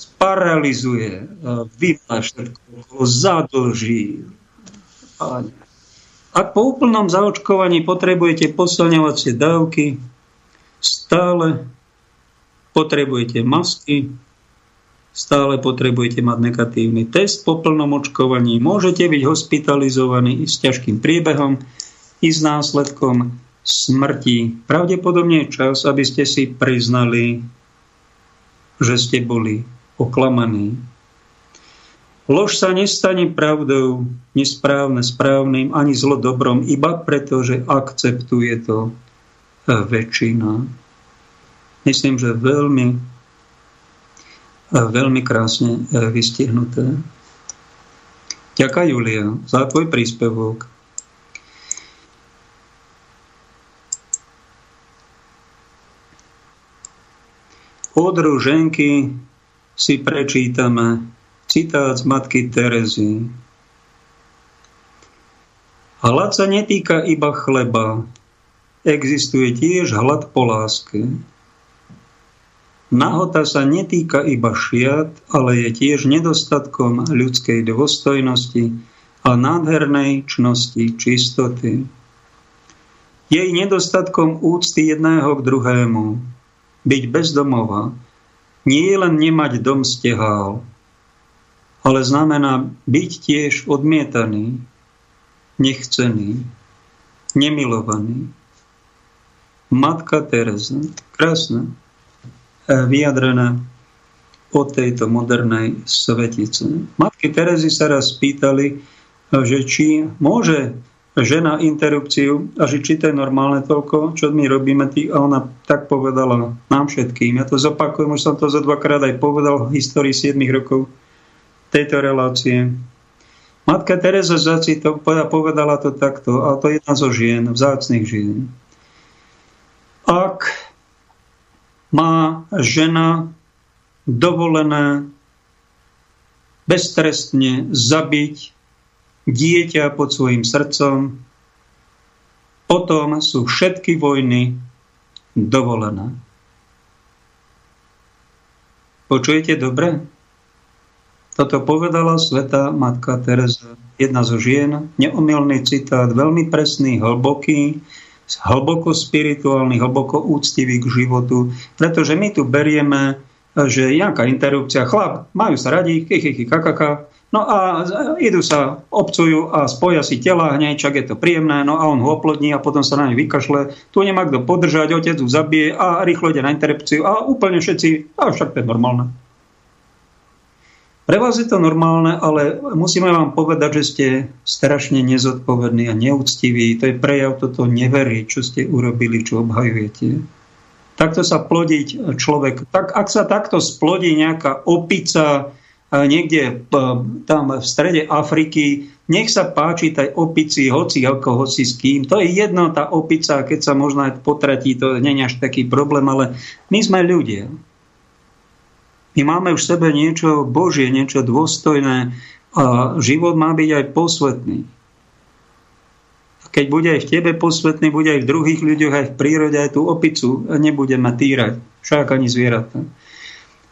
Sparalizuje, vymlá všetko, zadlží. Páne. Ak po úplnom zaočkovaní potrebujete posilňovacie dávky, stále potrebujete masky, stále potrebujete mať negatívny test po plnom očkovaní, môžete byť hospitalizovaní s ťažkým priebehom i s následkom smrti. Pravdepodobne je čas, aby ste si priznali, že ste boli oklamaní, Lož sa nestane pravdou, nesprávne správnym, ani zlo dobrom, iba preto, že akceptuje to e, väčšina. Myslím, že veľmi, e, veľmi krásne e, vystihnuté. Ďakujem, Julia, za tvoj príspevok. Od Ruženky si prečítame Citát z matky Terezy. Hlad sa netýka iba chleba. Existuje tiež hlad po láske. Nahota sa netýka iba šiat, ale je tiež nedostatkom ľudskej dôstojnosti a nádhernej čnosti čistoty. Jej nedostatkom úcty jedného k druhému. Byť bezdomová nie je len nemať dom stehál, ale znamená byť tiež odmietaný, nechcený, nemilovaný. Matka Teresa, krásne, e, vyjadrená od tejto modernej svetice. Matky Terezy sa raz spýtali, že či môže žena interrupciu a že či to je normálne toľko, čo my robíme, tý, a ona tak povedala nám všetkým. Ja to zopakujem, už som to za dvakrát aj povedal v histórii 7 rokov tejto relácie. Matka Teresa Zaci to povedala to takto, a to je jedna zo žien, vzácných žien. Ak má žena dovolené beztrestne zabiť dieťa pod svojim srdcom, potom sú všetky vojny dovolené. Počujete dobre? Toto povedala sveta matka Teresa, jedna zo žien, neomilný citát, veľmi presný, hlboký, hlboko spirituálny, hlboko úctivý k životu, pretože my tu berieme, že jaká interrupcia, chlap, majú sa radi, chichy, kakaka, No a idú sa, obcujú a spoja si tela hneď, čak je to príjemné, no a on ho oplodní a potom sa na ne vykašle. Tu nemá kto podržať, otec ju zabije a rýchlo ide na interrupciu a úplne všetci, a však to je normálne. Pre vás je to normálne, ale musíme vám povedať, že ste strašne nezodpovední a neúctiví. To je prejav toto neverí, čo ste urobili, čo obhajujete. Takto sa plodiť človek. Tak, ak sa takto splodí nejaká opica, niekde tam v strede Afriky, nech sa páči tej opici, hoci ako, hoci s kým. To je jedno, tá opica, keď sa možno aj potratí, to nie je až taký problém, ale my sme ľudia. My máme už v sebe niečo Božie, niečo dôstojné a život má byť aj posvetný. Keď bude aj v tebe posvetný, bude aj v druhých ľuďoch, aj v prírode, aj tú opicu nebudeme týrať. Však ani zvieratá.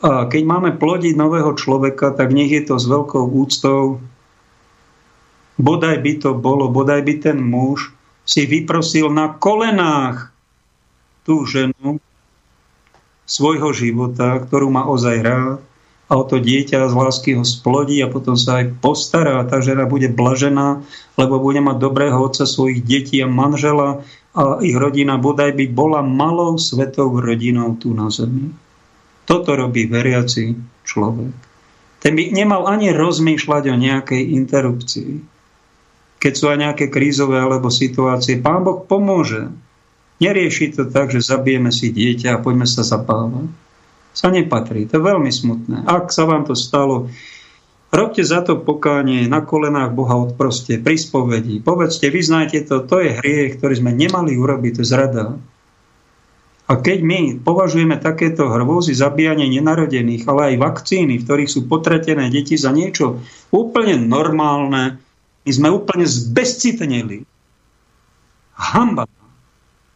A keď máme plodiť nového človeka, tak nech je to s veľkou úctou. Bodaj by to bolo, bodaj by ten muž si vyprosil na kolenách tú ženu svojho života, ktorú má ozaj rád a o to dieťa z lásky ho splodí a potom sa aj postará. Tá žena bude blažená, lebo bude mať dobrého otca svojich detí a manžela a ich rodina bodaj by bola malou svetou rodinou tu na zemi. Toto robí veriaci človek. Ten by nemal ani rozmýšľať o nejakej interrupcii. Keď sú aj nejaké krízové alebo situácie, Pán Boh pomôže. Nerieši to tak, že zabijeme si dieťa a poďme sa zapávať. Sa nepatrí. To je veľmi smutné. Ak sa vám to stalo, robte za to pokánie na kolenách Boha odproste, pri spovedi. Povedzte, vyznajte to, to je hriech, ktorý sme nemali urobiť, to je zrada. A keď my považujeme takéto hrôzy zabíjanie nenarodených, ale aj vakcíny, v ktorých sú potretené deti za niečo úplne normálne, my sme úplne zbezcitneli. Hamba.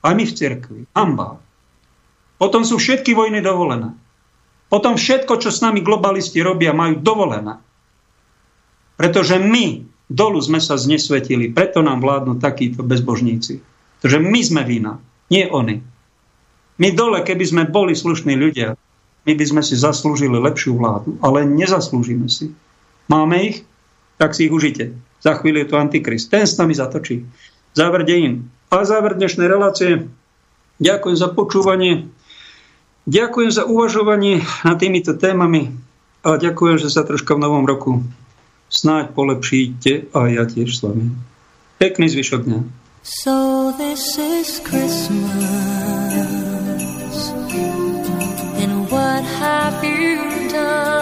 Aj my v cirkvi. Hamba. Potom sú všetky vojny dovolené. Potom všetko, čo s nami globalisti robia, majú dovolené. Pretože my dolu sme sa znesvetili, preto nám vládnu takíto bezbožníci. Pretože my sme vina, nie oni. My dole, keby sme boli slušní ľudia, my by sme si zaslúžili lepšiu vládu, ale nezaslúžime si. Máme ich, tak si ich užite. Za chvíľu je to Antikrist. Ten s nami zatočí. Záver dejín. A záver dnešnej relácie. Ďakujem za počúvanie. Ďakujem za uvažovanie nad týmito témami a ďakujem, že sa troška v novom roku snáď polepšíte a ja tiež s vami. Pekný zvyšok dňa. So this is Christmas. And what have you done?